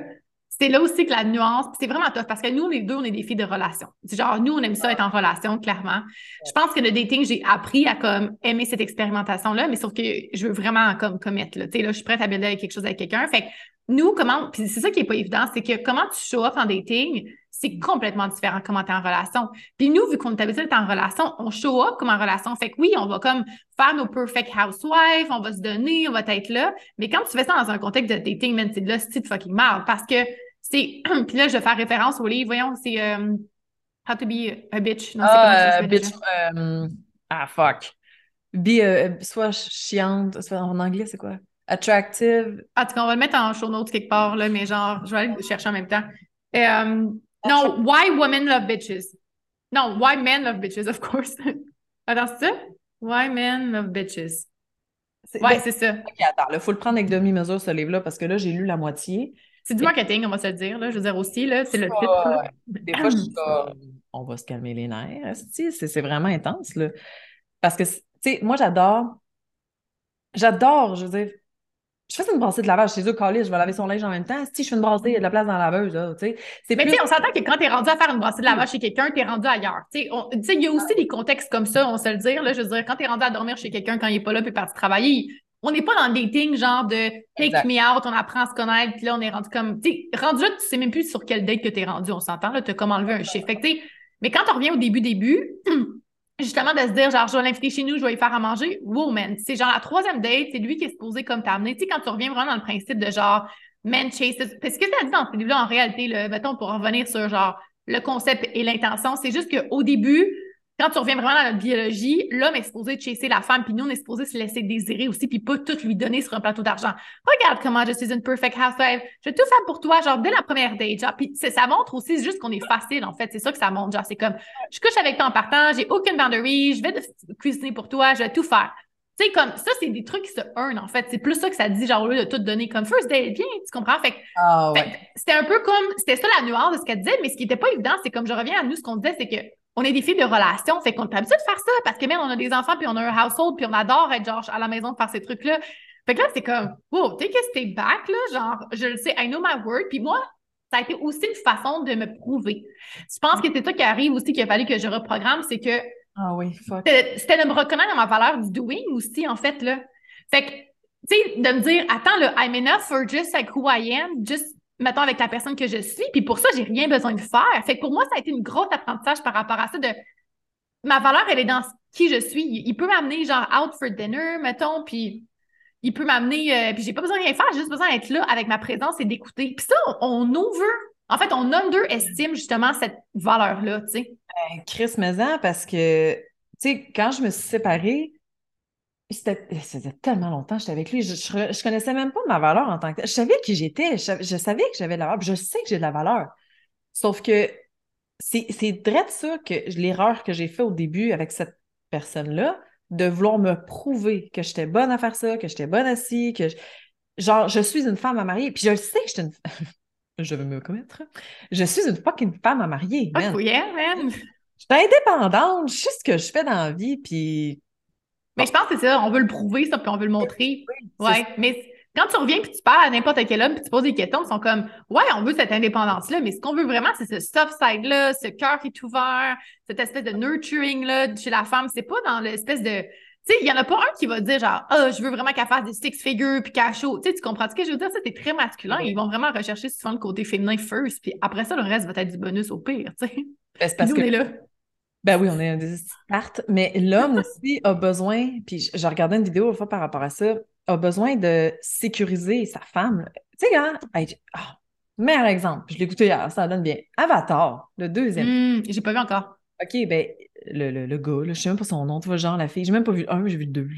c'est là aussi que la nuance, c'est vraiment tough parce que nous, les deux, on est des filles de relation. C'est genre, nous, on aime ça être en relation, clairement. Je pense que le dating, j'ai appris à comme aimer cette expérimentation-là, mais sauf que je veux vraiment comme commettre, là. Tu sais, là, je suis prête à builder quelque chose avec quelqu'un. Fait que nous, comment, puis c'est ça qui est pas évident, c'est que comment tu show up en dating, c'est complètement différent comment tu es en relation. Puis nous, vu qu'on est habitué d'être en relation, on show up comme en relation. Fait que oui, on va comme faire nos perfect housewives, on va se donner, on va être là. Mais quand tu fais ça dans un contexte de dating, man, c'est de là, c'est fucking mal. Parce que c'est. (clears throat) Puis là, je vais faire référence au livre. Voyons, c'est euh, How to be a bitch. Non, ah, c'est bitch. Euh, ah, fuck. Be, euh, soit chiante, soit en anglais, c'est quoi? Attractive. Ah, tu on va le mettre en show notes quelque part, là, mais genre, je vais aller chercher en même temps. non, Why Women Love Bitches? Non, Why Men Love Bitches, of course. (laughs) Attends, c'est ça? Why Men Love Bitches? Ouais, c'est ça. OK, attends, il faut le prendre avec demi-mesure, ce livre-là, parce que là, j'ai lu la moitié. C'est du marketing, on va se le dire. Là. Je veux dire aussi, là, c'est le titre. Des fois, je suis (clears throat) on va se calmer les nerfs. C'est vraiment intense. Là. Parce que, tu sais, moi, j'adore. J'adore, je veux dire. Je fais une brassée de lavage chez eux, collège, je vais laver son linge en même temps. Si je fais une brassée, il y a de la place dans la laveuse. Là, Mais tu sais, on s'entend que quand tu es rendu à faire une brassée de lavage chez quelqu'un, tu es rendu ailleurs. Tu sais, il y a aussi des contextes comme ça, on se le dire. Là, je veux dire, quand tu es rendu à dormir chez quelqu'un quand il n'est pas là puis parti travailler, on n'est pas dans le dating genre de take me out, on apprend à se connaître, puis là, on est rendu comme. Tu rendu là, tu sais même plus sur quel date que tu es rendu, on s'entend, là, tu as comme enlevé un chiffre. Fait que, mais quand on revient au début, début, (clears throat) justement de se dire, genre, je vais l'inviter chez nous, je vais lui faire à manger. Wow, man. C'est genre la troisième date, c'est lui qui est supposé comme t'amener. Tu sais, quand tu reviens vraiment dans le principe de genre, man chase. Parce que ça dit dans ce livre-là, en réalité, le, mettons, pour revenir sur genre le concept et l'intention, c'est juste qu'au début, quand tu reviens vraiment dans la biologie, l'homme est supposé chasser la femme, puis nous, on est supposé se laisser désirer aussi, puis pas tout lui donner sur un plateau d'argent. Regarde comment je suis une perfect housewife. Je vais tout faire pour toi, genre, dès la première date. Genre, puis ça montre aussi juste qu'on est facile, en fait. C'est ça que ça montre. Genre, c'est comme, je couche avec toi en partant, j'ai aucune boundary, je vais cuisiner pour toi, je vais tout faire. Tu sais, comme ça, c'est des trucs qui se earn, en fait. C'est plus ça que ça dit, genre, au lieu de tout donner comme first date, bien, tu comprends? Fait, ah, c'était un peu comme, c'était ça la nuance de ce qu'elle disait, mais ce qui était pas évident, c'est comme je reviens à nous, ce qu'on disait, c'est que on est des filles de relation, fait qu'on est habitué de faire ça parce que même on a des enfants, puis on a un household, puis on adore être genre à la maison de faire ces trucs-là. Fait que là, c'est comme, wow, take a step back, là, genre, je le sais, I know my word. Puis moi, ça a été aussi une façon de me prouver. Je pense que c'est ça qui arrive aussi, qu'il a fallu que je reprogramme, c'est que. Ah oui, fuck. C'était de me reconnaître dans ma valeur du doing aussi, en fait, là. Fait que, tu sais, de me dire, attends, là, I'm enough for just like who I am, just mettons, avec la personne que je suis. Puis pour ça, j'ai rien besoin de faire. Fait que pour moi, ça a été une grosse apprentissage par rapport à ça de ma valeur, elle est dans qui je suis. Il peut m'amener genre out for dinner, mettons, puis il peut m'amener, euh, puis j'ai pas besoin de rien faire, j'ai juste besoin d'être là avec ma présence et d'écouter. Puis ça, on, ouvre, en fait, on underestime justement cette valeur-là, tu sais. Ben, Chris Maison, parce que, tu sais, quand je me suis séparée, c'était, tellement longtemps que j'étais avec lui. Je, je, connaissais même pas ma valeur en tant que Je savais qui j'étais. Je, savais que j'avais de la valeur. Je sais que j'ai de la valeur. Sauf que c'est, c'est de ça que l'erreur que j'ai fait au début avec cette personne-là, de vouloir me prouver que j'étais bonne à faire ça, que j'étais bonne assis, que je, genre, je suis une femme à marier. Puis je le sais que j'étais une. (laughs) je vais me commettre. Je suis une fucking femme à marier. Oh, yeah, man. Je suis indépendante, je sais ce que je fais dans la vie, puis mais je pense que c'est ça, on veut le prouver, ça, puis on veut le montrer. ouais. Mais quand tu reviens puis tu parles à n'importe quel homme puis tu poses des questions, ils sont comme Ouais, on veut cette indépendance-là, mais ce qu'on veut vraiment, c'est ce soft side-là, ce cœur qui est ouvert, cette espèce de nurturing-là chez la femme. C'est pas dans l'espèce de. Tu sais, il y en a pas un qui va dire genre Ah, oh, je veux vraiment qu'elle fasse des six figures puis qu'elle chaud. Tu sais, tu comprends ce que je veux dire? Ça, c'est très masculin. Ils vont vraiment rechercher souvent le côté féminin first, puis après ça, le reste va être du bonus au pire, tu sais. Ben, parce Nous, que... on est là. Ben oui, on est des cartes, mais l'homme (laughs) aussi a besoin, puis j'ai regardé une vidéo une fois par rapport à ça, a besoin de sécuriser sa femme. Tu sais, hein? Ah, meilleur exemple, je l'ai écouté hier, ça donne bien. Avatar, le deuxième. Mmh, j'ai pas vu encore. OK, ben le, le, le gars, là, je sais même pas son nom, tu vois, genre la fille, j'ai même pas vu le un, j'ai vu le deux.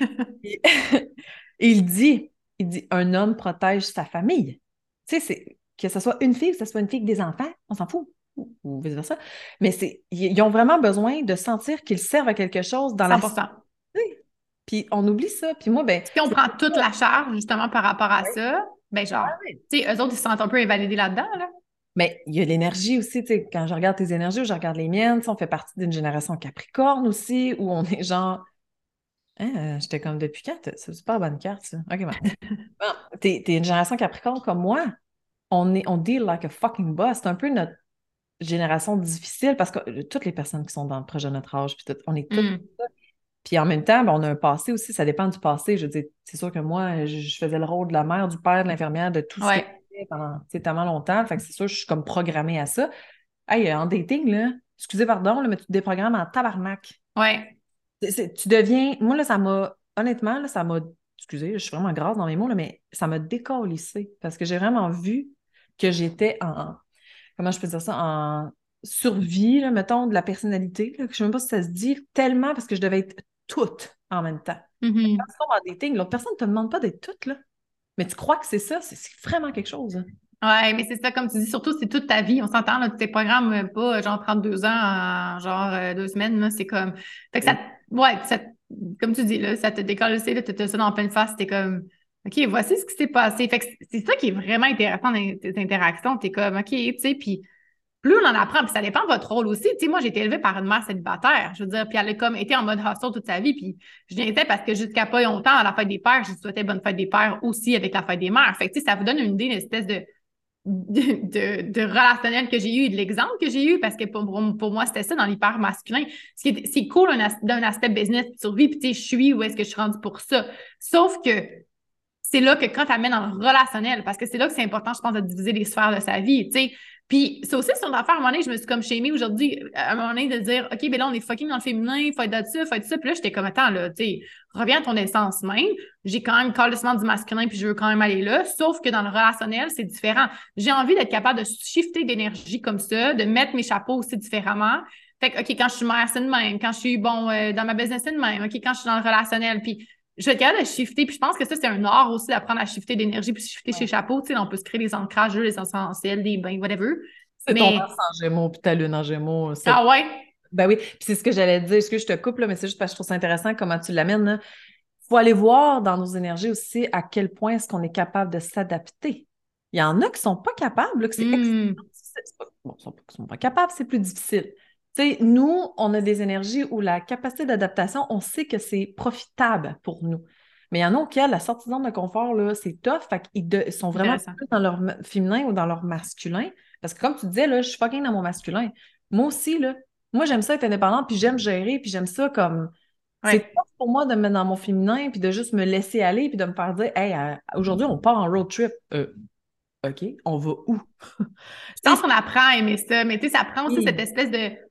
(laughs) Et, (laughs) il dit, il dit, un homme protège sa famille. Tu sais, c'est que ce soit une fille, que ce soit une fille avec des enfants, on s'en fout ou vice-versa. Mais c'est, ils ont vraiment besoin de sentir qu'ils servent à quelque chose dans 100%. la... Puis on oublie ça. Puis moi, ben... Si on prend toute la charge, justement, par rapport à ça, ben genre, ah tu sais, eux autres, ils se sentent un peu invalidés là-dedans, là. Mais il y a l'énergie aussi, tu sais, quand je regarde tes énergies ou je regarde les miennes, on fait partie d'une génération Capricorne aussi, où on est genre... Hein, j'étais comme depuis quand? C'est super bonne carte, ça. OK, (laughs) bon. bon t'es, une génération Capricorne comme moi. On, est, on deal like a fucking boss. C'est un peu notre génération difficile parce que euh, toutes les personnes qui sont dans le projet de notre âge, puis on est toutes mm. Puis en même temps, ben, on a un passé aussi, ça dépend du passé. Je veux dire, c'est sûr que moi, je, faisais le rôle de la mère, du père, de l'infirmière, de tout ça pendant tellement longtemps. Fait que c'est sûr, je suis comme programmée à ça. Hey, en dating, là, excusez, pardon, mais tu te déprogrammes en tabarnak. Ouais. tu deviens. Moi, là, ça m'a. Honnêtement, là, ça m'a. Excusez, je suis vraiment grasse dans mes mots, là, mais ça m'a décollissé parce que j'ai vraiment vu que j'étais en, comment je peux dire ça, en survie, là, mettons, de la personnalité. Là, je ne sais même pas si ça se dit tellement parce que je devais être toute en même temps. Mm-hmm. Quand en dating, l'autre personne ne te demande pas d'être toute, là. Mais tu crois que c'est ça, c'est vraiment quelque chose. Hein. Oui, mais c'est ça, comme tu dis, surtout, c'est toute ta vie. On s'entend, là, tes programmes pas genre 32 ans en genre euh, deux semaines, c'est comme. Fait que ça, ouais, ça, comme tu dis, là, ça te décolle, tu as ça dans pleine face, t'es comme. OK, voici ce qui s'est passé. C'est ça qui est vraiment intéressant dans tes interactions. Tu es comme, OK, tu sais, puis plus on en apprend, puis ça dépend de votre rôle aussi. Tu sais, moi, j'ai été élevée par une mère célibataire. Je veux dire, puis elle a comme été en mode hustle toute sa vie. Puis je viens parce que jusqu'à pas longtemps, à la fête des pères, je souhaitais bonne fête des pères aussi avec la fête des mères. Fait que, tu sais, ça vous donne une idée, une espèce de, de, relationnel que j'ai eu et de l'exemple que j'ai eu parce que pour, pour moi, c'était ça dans l'hyper masculin. C'est cool d'un aspect business survie, puis tu sais, je suis où est-ce que je suis rendue pour ça. Sauf que c'est là que quand tu amènes dans le relationnel, parce que c'est là que c'est important, je pense, de diviser les sphères de sa vie. Tu sais, Puis, c'est aussi son affaire. À un moment donné, je me suis comme shamée aujourd'hui, à un moment donné, de dire, OK, ben là, on est fucking dans le féminin, faut être de ça, faut être ça. Puis là, j'étais comme, attends, là, tu sais, reviens à ton essence même. J'ai quand même carrément du masculin, puis je veux quand même aller là. Sauf que dans le relationnel, c'est différent. J'ai envie d'être capable de shifter d'énergie comme ça, de mettre mes chapeaux aussi différemment. Fait que, OK, quand je suis mère, c'est de même. Quand je suis, bon, euh, dans ma business, c'est de même. OK, quand je suis dans le relationnel, puis je vais être capable de shifter. Puis je pense que ça, c'est un art aussi d'apprendre à shifter d'énergie, puis shifter chez chapeau. Tu sais, on peut se créer des ancrages, les essentiels, des bains, whatever. C'est ton Mars en Gémeaux, puis ta Lune en Gémeaux. Ah ouais? Ben oui, puis c'est ce que j'allais dire. Est-ce que je te coupe, là, mais c'est juste parce que je trouve ça intéressant comment tu l'amènes. Il faut aller voir dans nos énergies aussi à quel point est-ce qu'on est capable de s'adapter. Il y en a qui sont pas capables, que c'est mmh. Bon, ils sont, sont pas capables, c'est plus difficile. Tu sais, nous, on a des énergies où la capacité d'adaptation, on sait que c'est profitable pour nous. Mais il y en a auxquels la sortie de confort, là, c'est tough. Fait qu'ils sont vraiment dans leur féminin ou dans leur masculin. Parce que comme tu disais, là, je suis fucking dans mon masculin. Moi aussi, là, moi, j'aime ça être indépendante, puis j'aime gérer, puis j'aime ça comme. C'est pas pour moi de me mettre dans mon féminin, puis de juste me laisser aller, puis de me faire dire, hey, euh, aujourd'hui, on part en road trip. Euh, OK, on va où? je pense (laughs) qu'on apprend à aimer ça, mais tu sais, ça prend aussi cette espèce de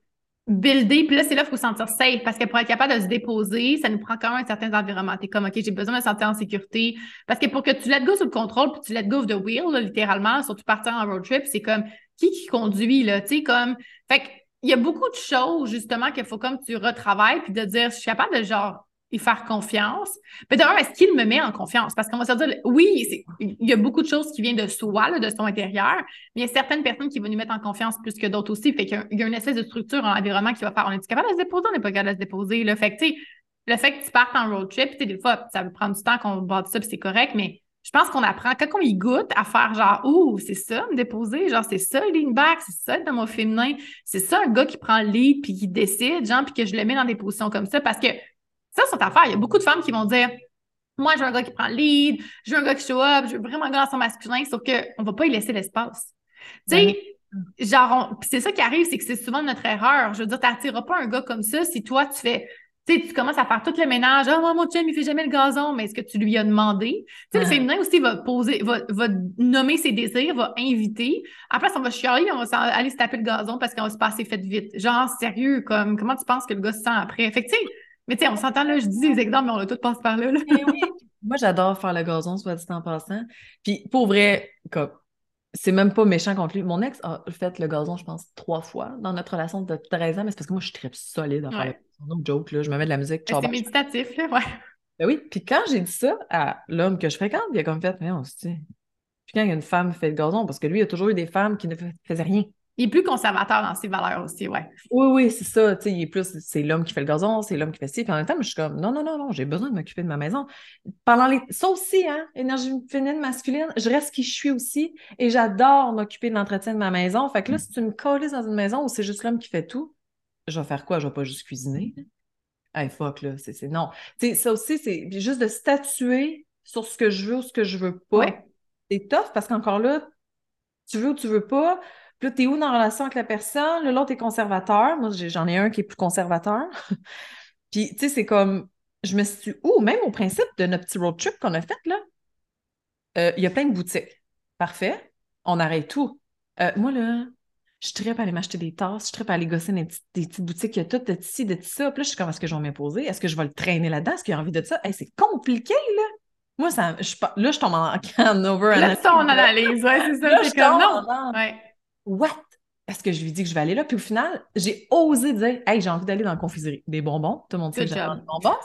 builder, puis là, c'est là qu'il faut se sentir safe, parce que pour être capable de se déposer, ça nous prend quand même un certain environnement. T'es comme, OK, j'ai besoin de me sentir en sécurité. Parce que pour que tu let go sous le contrôle, puis tu let go of the wheel, littéralement, surtout partir en road trip, c'est comme, qui qui conduit, là, tu sais, comme... Fait il y a beaucoup de choses, justement, qu'il faut comme tu retravailles, puis de dire, je suis capable de, genre, y faire confiance. Mais d'abord, est-ce qu'il me met en confiance? Parce qu'on va se dire, oui, il y a beaucoup de choses qui viennent de soi, de son intérieur, mais il y a certaines personnes qui vont nous mettre en confiance plus que d'autres aussi. Fait qu'il y a une espèce de structure en environnement qui va faire, on est capable de se déposer, on n'est pas capable de se déposer. Là? Fait que, le fait que tu partes en road trip, des fois, ça va prendre du temps qu'on bâtit ça, c'est correct, mais je pense qu'on apprend, quand on y goûte, à faire genre, ouh, c'est ça, me déposer, genre, c'est ça, back, c'est ça, dans mon féminin, c'est ça, un gars qui prend le lead, puis qui décide, genre, puis que je le mets dans des positions comme ça, parce que ça, c'est affaire. Il y a beaucoup de femmes qui vont dire Moi, je veux un gars qui prend le lead, je veux un gars qui show up, je veux vraiment un gars son masculin, sauf qu'on ne va pas y laisser l'espace. Tu sais, genre, c'est ça qui arrive, c'est que c'est souvent notre erreur. Je veux dire, tu n'attireras pas un gars comme ça si toi, tu fais tu sais, tu commences à faire tout le ménage. Ah, oh, mon chum, il fait jamais le gazon, mais est-ce que tu lui as demandé? Tu sais, le féminin aussi va poser, va, va, nommer ses désirs, va inviter. Après, on va chialer, on va aller se taper le gazon parce qu'on va se passer fait vite. Genre, sérieux, comme, comment tu penses que le gars se sent après? Fait que, tu sais, mais tu sais, on s'entend là, je dis des exemples, mais on a tout passe par là. Eh Moi, j'adore faire le gazon, soit dit en passant. Puis pour vrai, c'est même pas méchant conflit. Mon ex a fait le gazon, je pense, trois fois dans notre relation de 13 ans, mais c'est parce que moi, je suis très solide à faire le gazon. joke, là, je me mets de la musique. C'est méditatif, là, ouais. Ben oui, puis quand j'ai dit ça à l'homme que je fréquente, il a comme fait, mais on se dit. Puis quand il y a une femme qui fait le gazon, parce que lui, il y a toujours eu des femmes qui ne faisaient rien. Il est plus conservateur dans ses valeurs aussi, ouais. Oui, oui, c'est ça. Tu sais, il est plus, c'est l'homme qui fait le gazon, c'est l'homme qui fait ci. Puis en même temps, je suis comme, non, non, non, non, j'ai besoin de m'occuper de ma maison. Pendant les. Ça aussi, hein, énergie féminine, masculine, je reste qui je suis aussi et j'adore m'occuper de l'entretien de ma maison. Fait que là, si tu me colles dans une maison où c'est juste l'homme qui fait tout, je vais faire quoi? Je vais pas juste cuisiner? Hey, fuck, là, c'est non. Tu sais, ça aussi, c'est juste de statuer sur ce que je veux ou ce que je veux pas. C'est tough parce qu'encore là, tu veux ou tu veux pas, puis là, t'es où dans la relation avec la personne? L'autre est conservateur. Moi, j'en ai un qui est plus conservateur. (laughs) Puis, tu sais, c'est comme, je me suis où? Même au principe de notre petit road trip qu'on a fait, là, euh, il y a plein de boutiques. Parfait. On arrête tout. Euh, moi, là, je suis très aller m'acheter des tasses, je suis très aller gosser des, petites boutiques, il y a tout de ci, de ça. Puis là, je suis comme, est-ce que je vais m'imposer? Est-ce que je vais le traîner là-dedans? Est-ce qu'il a envie de ça? c'est compliqué, là! Moi, ça, je, là, je tombe en, (laughs) en over Là, ça, on analyse, ouais, c'est ça. c'est comme, non! Ouais. What? Parce que je lui dis que je vais aller là. Puis au final, j'ai osé dire Hey, j'ai envie d'aller dans la confiserie. Des bonbons. Tout le monde sait que j'adore des bonbons.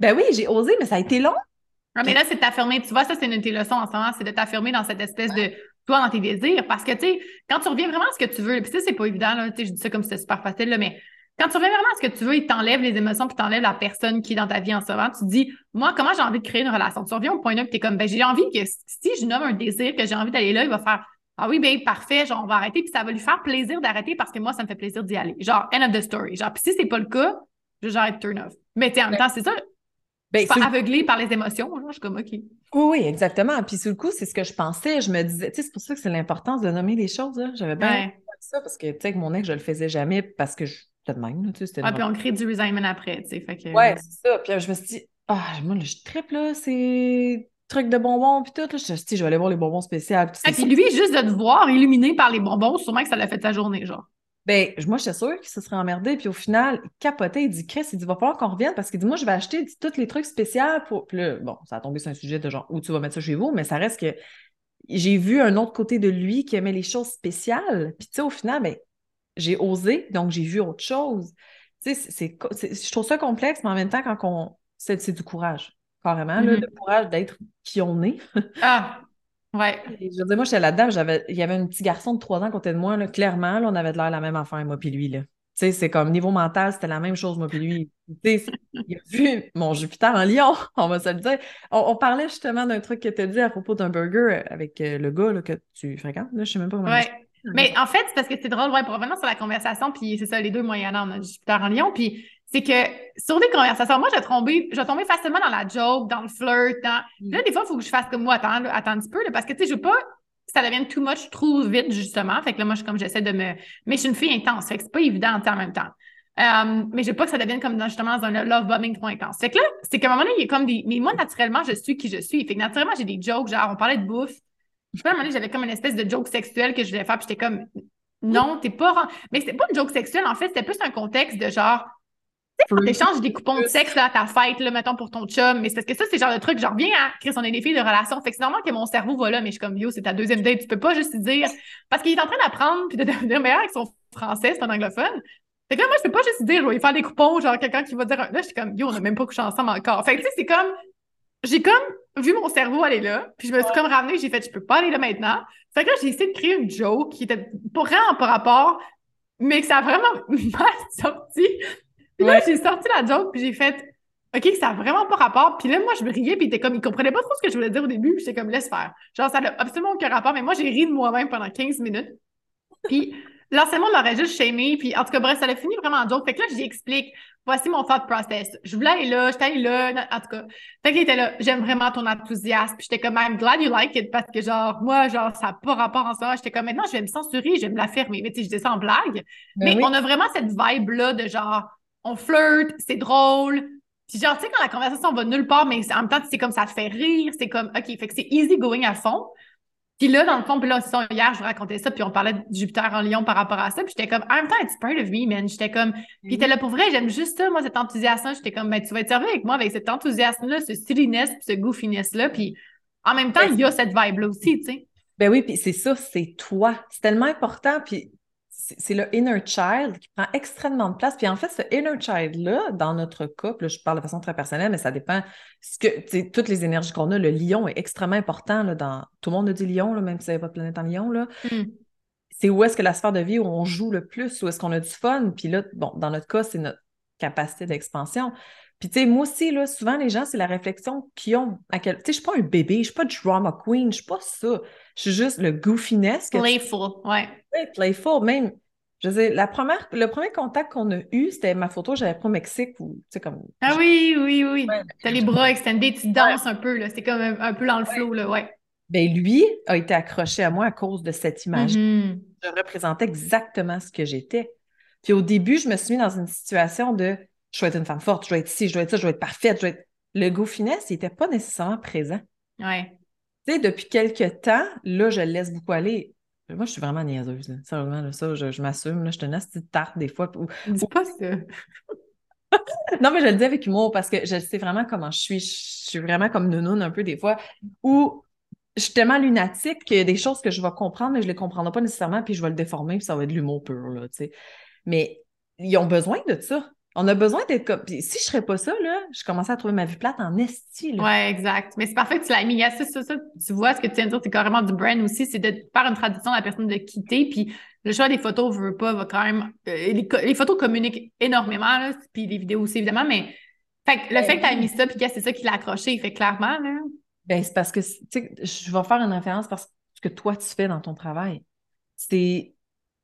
Ben oui, j'ai osé, mais ça a été long. Ah, mais là, c'est t'affirmer. Tu vois, ça, c'est une de tes leçons en ce moment, c'est de t'affirmer dans cette espèce de toi, dans tes désirs. Parce que, tu sais, quand tu reviens vraiment à ce que tu veux, puis ça, c'est pas évident, là, je dis ça comme si c'était super facile, là, mais quand tu reviens vraiment à ce que tu veux, il t'enlève les émotions, puis t'enlève la personne qui est dans ta vie en ce moment. Tu te dis, moi, comment j'ai envie de créer une relation? Tu reviens au point là, que tu es comme, ben, j'ai envie que si je nomme un désir, que j'ai envie d'aller là, il va faire, ah oui, ben parfait, genre on va arrêter, puis ça va lui faire plaisir d'arrêter parce que moi, ça me fait plaisir d'y aller. Genre, end of the story. Genre, puis si c'est pas le cas, j'arrête turn off. Mais en même temps, c'est ça. Ben, pas aveuglé par les émotions, je suis comme OK. Oui, oui, exactement. Puis sur le coup, c'est ce que je pensais. Je me disais, tu sais, c'est pour ça que c'est l'importance de nommer les choses. J'avais bien ça parce que, tu sais, avec mon ex, je le faisais jamais parce que je de même. Tu sais, ah, puis on crée du resentment après, tu sais. Fait que... Ouais, c'est ça. Puis je me suis dit, ah, moi, je triple, là, c'est trucs de bonbons, puis tout. Là, je, je vais aller voir les bonbons spéciaux. Et puis lui, juste de te voir illuminé par les bonbons, sûrement que ça l'a fait ta journée, genre. Ben, moi, j'étais sûre qu'il se serait emmerdé. Puis au final, il capotait. Il dit, Chris, il dit, va falloir qu'on revienne parce qu'il dit, moi, je vais acheter tous les trucs spéciaux pour. Puis là, bon, ça a tombé sur un sujet de genre où tu vas mettre ça chez vous, mais ça reste que j'ai vu un autre côté de lui qui aimait les choses spéciales. Puis tu sais, au final, ben, j'ai osé, donc j'ai vu autre chose. Tu sais, c'est, je trouve ça complexe, mais en même temps, quand on. C'est, du courage, carrément, là, le courage d'être qui on est. (laughs) ah! Ouais. je veux dire, moi, j'étais là-dedans, j'avais, il y avait un petit garçon de 3 ans à côté de moi, là, clairement, là, on avait de l'air la même affaire, moi puis lui, là. Tu sais, c'est comme niveau mental, c'était la même chose, moi puis lui. Tu sais, il a vu mon Jupiter en Lion, (laughs) on va se le dire. On, parlait justement d'un truc que tu as dit à propos d'un burger avec euh, le gars là, que tu fréquentes, là, je sais même pas comment. Ouais. Mais en fait, c'est parce que c'est drôle, ouais, pour revenir sur la conversation, puis c'est ça, les deux moyens, on a Jupiter en Lion, puis c'est que sur des conversations, moi, j'ai tombé, j'ai tombé facilement dans la joke, dans le flirt, dans... Mm. Là, des fois, il faut que je fasse comme moi, attends, attends un petit peu, parce que, tu sais, je veux pas que ça devienne too much trop vite, justement. Fait que là, moi, je comme, j'essaie de me... Mais je suis une fille intense, fait que c'est pas évident en même temps. Euh, mais je veux pas que ça devienne comme justement dans un love bombing trop intense. Fait que là, c'est qu'à un moment donné, il y a comme des. Mais moi, naturellement, je suis qui je suis. Fait que naturellement, j'ai des jokes, genre, on parlait de bouffe. Je sais pas, à un moment donné, j'avais comme une espèce de joke sexuelle que je voulais faire, puis j'étais comme, non, t'es pas. Mais c'était pas une joke sexuelle, en fait, c'était plus un contexte de genre, tu échanges des coupons de sexe là, à ta fête, là, mettons, pour ton chum. Mais c'est parce que ça, c'est genre de truc, genre, viens à Chris, on est des filles de relation. Fait que c'est normal que mon cerveau va là, mais je suis comme, yo, c'est ta deuxième date. Tu peux pas juste dire. Parce qu'il est en train d'apprendre puis de devenir meilleur avec son français, c'est un anglophone. Fait que là, moi, je peux pas juste dire, je vais lui faire des coupons, genre, quelqu'un qui va dire, là, je suis comme, yo, on a même pas couché ensemble encore. Fait que, tu sais, c'est comme, j'ai comme vu mon cerveau aller là, puis je me suis comme ramenée, j'ai fait, je peux pas aller là maintenant. Fait que là, j'ai essayé de créer une joke qui était pas vraiment par rapport, mais que ça a vraiment (laughs) mal sorti. Puis là, j'ai sorti la joke, puis j'ai fait OK, ça n'a vraiment pas rapport. Puis là, moi, je riais, puis il était comme, il comprenait pas trop ce que je voulais dire au début, puis j'étais comme, laisse faire. Genre, ça n'a absolument aucun rapport, mais moi, j'ai ri de moi-même pendant 15 minutes. Puis (laughs) l'anciennement m'aurait juste shamé, puis en tout cas, bref, ça a fini vraiment en joke. Fait que là, j'y explique, voici mon thought process. Je voulais aller là, j'étais allée là, en tout cas. Fait qu'il était là, j'aime vraiment ton enthousiasme. Puis j'étais comme, I'm glad you like it, parce que genre, moi, genre, ça n'a pas rapport en ça. J'étais comme, maintenant, je vais me censurer, je vais me la fermer. Mais tu sais, je dis ça en blague. Ben mais on a vraiment cette vibe-là de genre, on flirte, c'est drôle. Puis genre, tu sais, quand la conversation va nulle part, mais en même temps, c'est comme ça te fait rire, c'est comme, OK, fait que c'est easy going à fond. Puis là, dans le fond, puis là, hier, je vous racontais ça, puis on parlait de Jupiter en Lion par rapport à ça, puis j'étais comme, en même temps, it's part of me, man. J'étais comme, puis t'es là pour vrai, j'aime juste ça, moi, cet enthousiasme J'étais comme, ben, tu vas être servi avec moi avec cet enthousiasme-là, ce silliness, puis ce goofiness-là, puis en même temps, il y a cette vibe-là aussi, tu sais. Ben oui, puis c'est ça, c'est toi. C'est tellement important, puis c'est le inner child qui prend extrêmement de place. Puis en fait, ce inner child-là, dans notre couple, je parle de façon très personnelle, mais ça dépend. Ce que, toutes les énergies qu'on a, le lion est extrêmement important là, dans. Tout le monde a dit lion, là, même si vous n'avez pas de planète en lion. Là. Hmm. C'est où est-ce que la sphère de vie où on joue le plus, où est-ce qu'on a du fun. Puis là, bon, dans notre cas, c'est notre capacité d'expansion. Puis, tu sais, moi aussi, là, souvent, les gens, c'est la réflexion qu'ils ont. À quel... Tu sais, je suis pas un bébé, je suis pas drama queen, je suis pas ça. Je suis juste le goofiness. Playful, ouais. Oui, playful. Même, je sais, la première, le premier contact qu'on a eu, c'était ma photo, j'avais pris au Mexique. Ou, tu sais, comme, ah oui, oui, oui. Tu as les bras extendés, tu danses un peu, là. C'est comme un, peu dans le flow, là, ouais. Ben, lui a été accroché à moi à cause de cette image. Mm-hmm. Je représentais exactement ce que j'étais. Puis au début, je me suis mis dans une situation de je dois être une femme forte, je dois être ci, je dois être ça, je dois être parfaite, je dois être. Le goût finesse, il n'était pas nécessairement présent. Ouais. Tu sais, depuis quelques temps, là, je le laisse beaucoup aller. Moi, je suis vraiment niaiseuse. Là. Sérieusement, ça, je, m'assume. Je te une petite tarte des fois. Dis pas ça. (laughs) non, mais je le dis avec humour parce que je sais vraiment comment je suis. Je suis vraiment comme nounoun un peu des fois. Ou je suis tellement lunatique qu'il y a des choses que je vais comprendre, mais je ne les comprendrai pas nécessairement, puis je vais le déformer, puis ça va être de l'humour pur. Là, mais ils ont besoin de ça. On a besoin d'être comme. si je serais pas ça, là, je commençais à trouver ma vie plate en esti. Oui, exact. Mais c'est parfait que tu l'as mis. Ça, ça, ça, tu vois ce que tu viens de dire, c'est carrément du brand aussi, c'est de faire une tradition à la personne de quitter. Puis le choix des photos, veut pas, va quand même. Euh, les, photos communiquent énormément, là, puis les vidéos aussi, évidemment, mais. Fait le fait que tu as mis ça, puis que c'est ça qui l'a accroché, il fait clairement, là. Ben, c'est parce que, tu sais, je vais faire une référence parce que ce que toi, tu fais dans ton travail, c'est.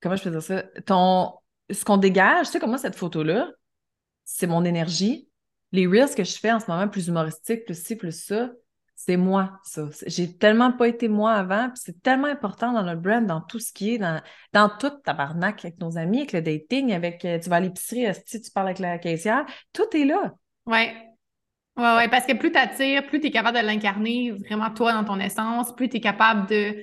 Comment je peux dire ça? Ton. Ce qu'on dégage, tu sais, comme moi, cette photo-là, c'est mon énergie. Les reels que je fais en ce moment, plus humoristiques, plus ci, plus ça, c'est moi, ça. J'ai tellement pas été moi avant, puis c'est tellement important dans notre brand, dans tout ce qui est, dans, dans tout tabarnak avec nos amis, avec le dating, avec euh, tu vas à l'épicerie, si tu parles avec la caissière, tout est là. Ouais. Ouais, ouais, parce que plus tu attires, plus tu es capable de l'incarner vraiment toi dans ton essence, plus tu es capable de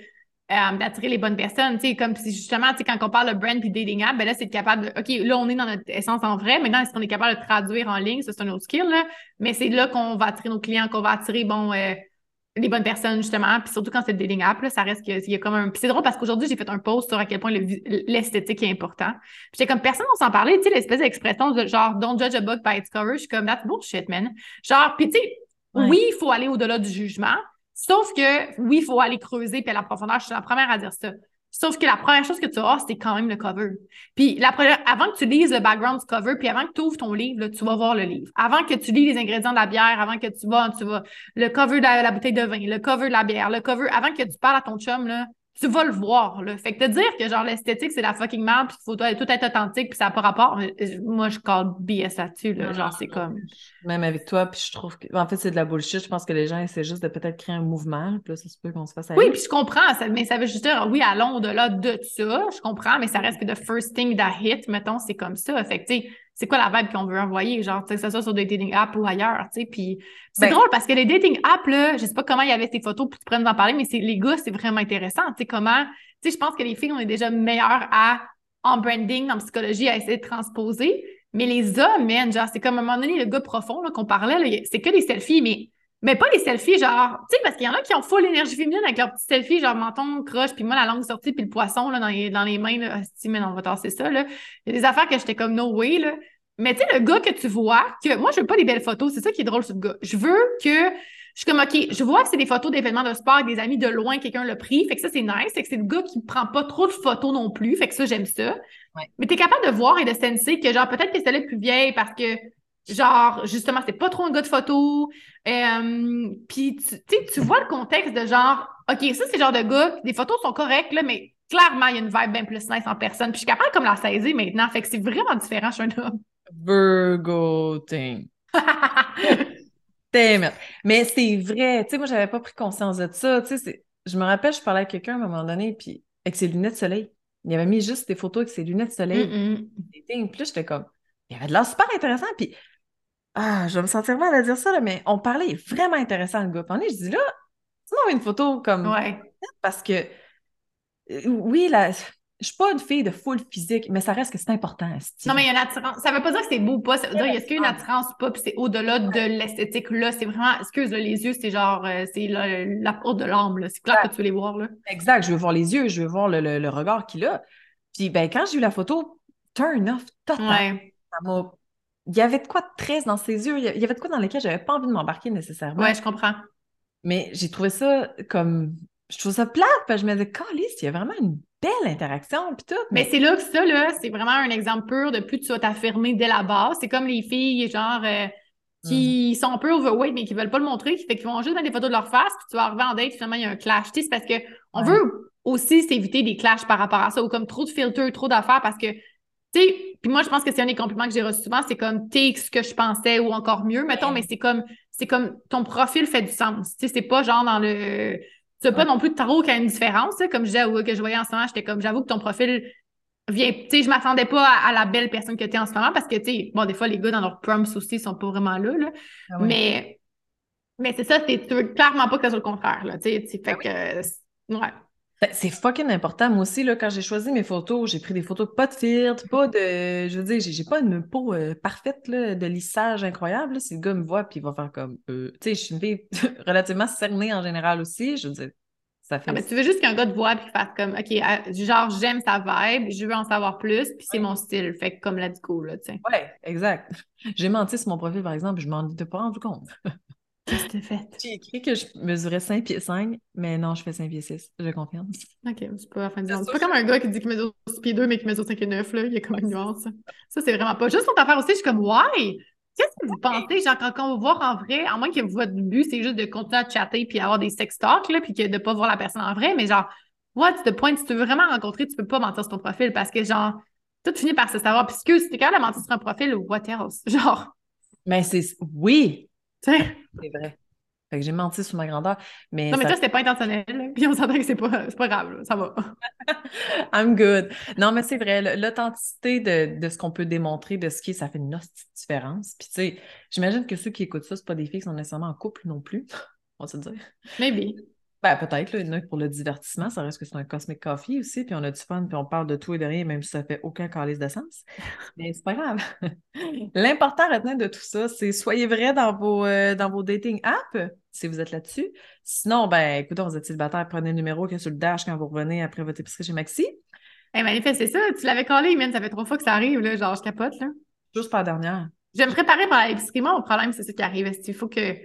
euh, d'attirer les bonnes personnes. Tu sais, comme si justement, tu sais, quand on parle de brand puis dating app, ben là, c'est capable de, OK, là, on est dans notre essence en vrai. Maintenant, est-ce qu'on est capable de traduire en ligne? Ça, c'est un autre skill, là. Mais c'est là qu'on va attirer nos clients, qu'on va attirer, bon, euh, les bonnes personnes, justement. Puis surtout quand c'est le dating app, là, ça reste qu'il y a comme un. Puis c'est drôle parce qu'aujourd'hui, j'ai fait un post sur à quel point l'esthétique est important. Puis j'étais comme personne, on s'en parlait, tu sais, l'espèce d'expression de genre don't judge a book by its cover. Je suis comme that's bullshit, man. Genre, puis tu sais, oui, il faut aller au-delà du jugement. Sauf que oui, il faut aller creuser puis à la profondeur. Je suis la première à dire ça. Sauf que la première chose que tu as, c'est quand même le cover. Puis la première, avant que tu lises le background cover, puis avant que tu ouvres ton livre, là, tu vas voir le livre. Avant que tu lis les ingrédients de la bière, avant que tu vas, tu vas le cover de la, la, bouteille de vin, le cover de la bière, le cover, avant que tu parles à ton chum, là, tu vas le voir. Là. Fait que te dire que genre l'esthétique, c'est la fucking merde, puis qu'il faut tout être authentique, puis ça n'a pas rapport. Moi, je call BS là-dessus. Là. Genre, c'est comme. Même avec toi, puis je trouve que. En fait, c'est de la bullshit. Je pense que les gens essaient juste de peut-être créer un mouvement, puis là, ça se peut qu'on se fasse Oui, puis je comprends, ça, mais ça veut juste dire, oui, allons au-delà de ça. Je comprends, mais ça reste que the first thing that hit, mettons, c'est comme ça. Fait que, tu sais, c'est quoi la vibe qu'on veut envoyer, genre, que ce soit sur des dating apps ou ailleurs, tu sais. Puis c'est ben drôle parce que les dating apps, là, je sais pas comment il y avait ces photos pour te prendre en parler, mais c'est les gars, c'est vraiment intéressant, tu sais, comment, tu sais, je pense que les filles, on est déjà meilleures à, en branding, en psychologie, à essayer de transposer. Mais les hommes, man, genre, c'est comme à un moment donné, le gars profond, qu'on parlait, c'est que des selfies, mais mais pas les selfies, genre, tu sais, parce qu'il y en a qui ont full l'énergie féminine avec leurs petits selfies, genre menton, croche, puis moi, la langue sortie, puis le poisson, là, dans les, dans les mains, là, si, mais on va tasser ça, là. Il y a des affaires que j'étais comme no way, là. Mais tu sais, le gars que tu vois, que moi, je veux pas des belles photos, c'est ça qui est drôle sur le gars. Je veux que je suis comme, OK, je vois que c'est des photos d'événements de sport avec des amis de loin, quelqu'un l'a pris. Fait que ça, c'est nice. Fait que c'est le gars qui prend pas trop de photos non plus. Fait que ça, j'aime ça. Mais tu es capable de voir et de senser que, genre, peut-être que celle-là est plus vieille parce que, genre, justement, c'est pas trop un gars de photos. Euh, Puis, tu tu vois le contexte de genre, OK, ça, c'est le genre de gars, des photos sont correctes, là, mais clairement, il y a une vibe bien plus nice en personne. Puis, je suis capable comme la saisir maintenant. Fait que c'est vraiment différent chez un homme. Virgo thing. (laughs) Mais c'est vrai, tu sais, moi, j'avais pas pris conscience de ça. Tu sais, je me rappelle, je parlais à quelqu'un à un moment donné, puis avec ses lunettes de soleil. Il avait mis juste des photos avec ses lunettes de soleil. Mm Puis j'étais comme, il avait de l'air super intéressant. Puis, ah, je vais me sentir mal à dire ça, là, mais on parlait vraiment intéressant, le gars. Puis je dis là, tu m'envoies une photo comme. Ouais. Parce que, euh, oui, là, je suis pas une fille de full physique, mais ça reste que c'est important. Non, mais il y a une attirance. Ça veut pas dire que c'est beau ou pas. Ça veut dire, est-ce qu'il y a une attirance ou pas, puis c'est au-delà de l'esthétique, là. C'est vraiment, excuse, là, les yeux, c'est genre, euh, c'est la peau de l'âme, là. C'est clair que tu veux les voir, là. Exact. Je veux voir les yeux, je veux voir le, le, regard qu'il a. Puis, ben, quand j'ai vu la photo, turn off total. Il y avait de quoi de très dans ses yeux. Il y avait de quoi dans lesquels j'avais pas envie de m'embarquer nécessairement. Ouais, je comprends. Mais j'ai trouvé ça comme. Je trouve ça plate, parce que je me disais, Calice, il y a vraiment une belle interaction, puis tout. Mais, c'est là que ça, là, c'est vraiment un exemple pur de plus tu vas t'affirmer dès la base. C'est comme les filles, genre, euh, qui mm. sont un peu overweight, mais qui veulent pas le montrer, qui fait qu'ils vont juste mettre des photos de leur face, puis tu vas arriver en date, finalement, il y a un clash. c'est parce que on veut aussi s'éviter des clashs par rapport à ça, ou comme trop de filters, trop d'affaires, parce que, tu sais, puis moi, je pense que c'est un des compliments que j'ai reçus souvent, c'est comme, t'es ce que je pensais, ou encore mieux, mettons, mais c'est comme, c'est comme, ton profil fait du sens. Tu sais, c'est pas genre dans le tu n'as pas non plus de tarot qui a une différence, comme je disais, que je voyais en ce moment, j'étais comme, j'avoue que ton profil vient, tu sais, je m'attendais pas à, la belle personne que tu es en ce moment parce que, tu sais, bon, des fois, les gars dans leur prompts aussi sont pas vraiment là, là. Ah mais, mais c'est ça, tu veux clairement pas que ça soit le contraire, là, tu sais, fait ah que, ouais. Ben, c'est fucking important. Moi aussi, là, quand j'ai choisi mes photos, j'ai pris des photos pas de filtre, pas de. Je veux dire, j'ai pas une peau euh, parfaite là, de lissage incroyable. Si le gars me voit, puis il va faire comme. Euh, tu sais, je suis une fille (laughs) relativement cernée en général aussi. Je veux dire, ça fait. Ah, ben, tu veux juste qu'un gars te voit, puis fasse comme, OK, ah, genre, j'aime sa vibe, je veux en savoir plus, puis c'est mon style. Fait que comme let's go, là, tu sais. Ouais, exact. J'ai menti sur mon profil, par exemple, je m'en étais pas rendu compte. Qu'est-ce que tu fait? J'ai écrit que je mesurais 5 pieds 5, mais non, je fais 5 pieds 6, je confirme. OK, c'est pas la fin du monde. C'est pas comme un gars qui dit qu'il mesure 6 pieds 2, mais qui mesure 5 pieds 9, là. Il y a comme une nuance. Ça, c'est vraiment pas. Juste pour t'affaire aussi, je suis comme, why? Qu'est-ce que vous pensez, genre, quand, on va voir en vrai, à moins que votre but, c'est juste de continuer à chatter puis avoir des sex talks, là, puis que de pas voir la personne en vrai, mais genre, what's the point? Si tu veux vraiment rencontrer, tu peux pas mentir sur ton profil parce que, genre, tout finit par se savoir. Puisque si t'es capable de mentir sur un profil, what else? (laughs) Genre. Mais c'est. Oui! C'est vrai. Fait que j'ai menti sur ma grandeur. Mais non, mais ça... c'était pas intentionnel. Puis on s'entend que c'est pas, pas grave, ça va. (laughs) I'm good. Non, mais c'est vrai, l'authenticité de, de, ce qu'on peut démontrer, de ce qui est, ça fait une différence. Puis tu sais, j'imagine que ceux qui écoutent ça, c'est pas des filles qui sont nécessairement en couple non plus. (laughs) On va se dire. Maybe. Ben, peut-être, là, pour le divertissement, ça reste que c'est un Cosmic Coffee aussi, puis on a du fun, puis on parle de tout et de rien, même si ça fait aucun calice de sens. (laughs) Mais c'est pas grave. (laughs) L'important à retenir de tout ça, c'est soyez vrai dans vos, euh, dans vos dating apps, si vous êtes là-dessus. Sinon, ben, écoutez, vous êtes célibataire, prenez le numéro qui est sur le dash quand vous revenez après votre épicerie chez Maxi. Eh, hey, c'est ça, tu l'avais collé, man, ça fait trois fois que ça arrive, là, genre, je capote, là. Juste pas la dernière. Je vais me préparer pour l'épicerie. Moi, mon problème, c'est ça qui arrive. Il faut que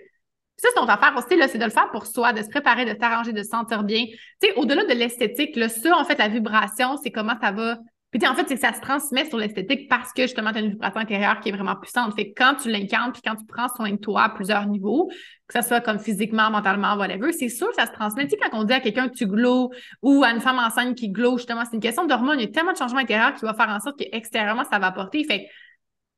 ça, c'est ton affaire aussi, là, c'est de le faire pour soi, de se préparer, de s'arranger, de se sentir bien. Tu sais, au-delà de l'esthétique, là, ça, en fait, la vibration, c'est comment ça va. Puis, en fait, c'est que ça se transmet sur l'esthétique parce que justement, tu as une vibration intérieure qui est vraiment puissante. Fait que quand tu l'incarnes, puis quand tu prends soin de toi à plusieurs niveaux, que ce soit comme physiquement, mentalement, whatever, c'est sûr que ça se transmet. Tu sais, quand on dit à quelqu'un que tu glows ou à une femme enceinte qui glow, justement, c'est une question d'hormones. Il y a tellement de changements intérieurs qui va faire en sorte qu'extérieurement, ça va apporter. Fait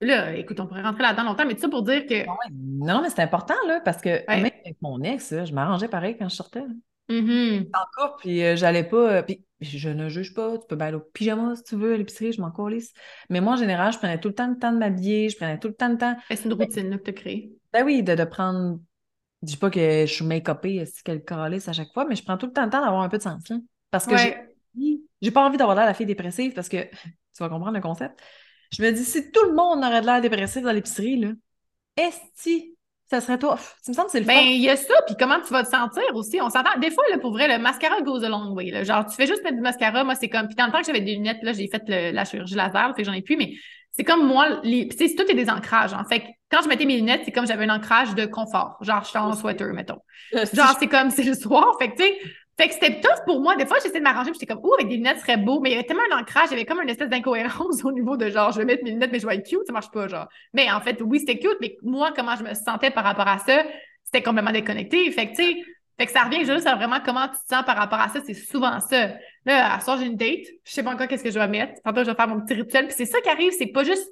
Là, écoute, on pourrait rentrer là-dedans longtemps, mais tout ça pour dire que. Non, mais c'est important, là, parce que même avec mon ex, je m'arrangeais pareil quand je sortais. Mm-hmm. En puis euh, j'allais pas. Euh, puis je ne juge pas, tu peux aller au pyjama si tu veux, à l'épicerie, je m'en coulisse. Mais moi, en général, je prenais tout le temps le temps de m'habiller, je prenais tout le temps le temps. C'est une routine là, que tu as créée. Ben oui, de, de prendre. Je dis pas que je suis make-upée, c'est qu'elle calisse à chaque fois, mais je prends tout le temps le temps d'avoir un peu de sens. Là, parce que j'ai pas envie d'avoir l'air la fille dépressive parce que tu vas comprendre le concept. Je me dis, si tout le monde aurait de l'air dépressif dans l'épicerie, là, est-ce ça serait toi? Tu me sens que c'est le Ben, il y a ça, puis comment tu vas te sentir aussi? On s'entend. Des fois, là, pour vrai, le mascara goes a long way. Là. Genre, tu fais juste mettre du mascara. Moi, c'est comme. Puis dans le temps que j'avais des lunettes, là, j'ai fait la chirurgie laser, fait que j'en ai plus, mais c'est comme moi, les... puis tout est des ancrages. En fait, quand je mettais mes lunettes, c'est comme j'avais un ancrage de confort. Genre, je suis en sweater, mettons. Genre, c'est comme c'est le soir. Fait que, tu sais, fait que c'était tough pour moi. Des fois, j'essayais de m'arranger, j'étais comme, ouh, avec des lunettes, ce serait beau. Mais il y avait tellement un ancrage, il y avait comme une espèce d'incohérence (laughs) au niveau de genre, je vais mettre mes lunettes, mais je vais être cute, ça marche pas, genre. Mais en fait, oui, c'était cute, mais moi, comment je me sentais par rapport à ça, c'était complètement déconnecté. Fait que, tu fait que ça revient juste à vraiment comment tu te sens par rapport à ça. C'est souvent ça. Là, à soir, j'ai une date. Je sais pas encore qu'est-ce que je vais mettre. Tantôt, je vais faire mon petit rituel. Puis c'est ça qui arrive. C'est pas juste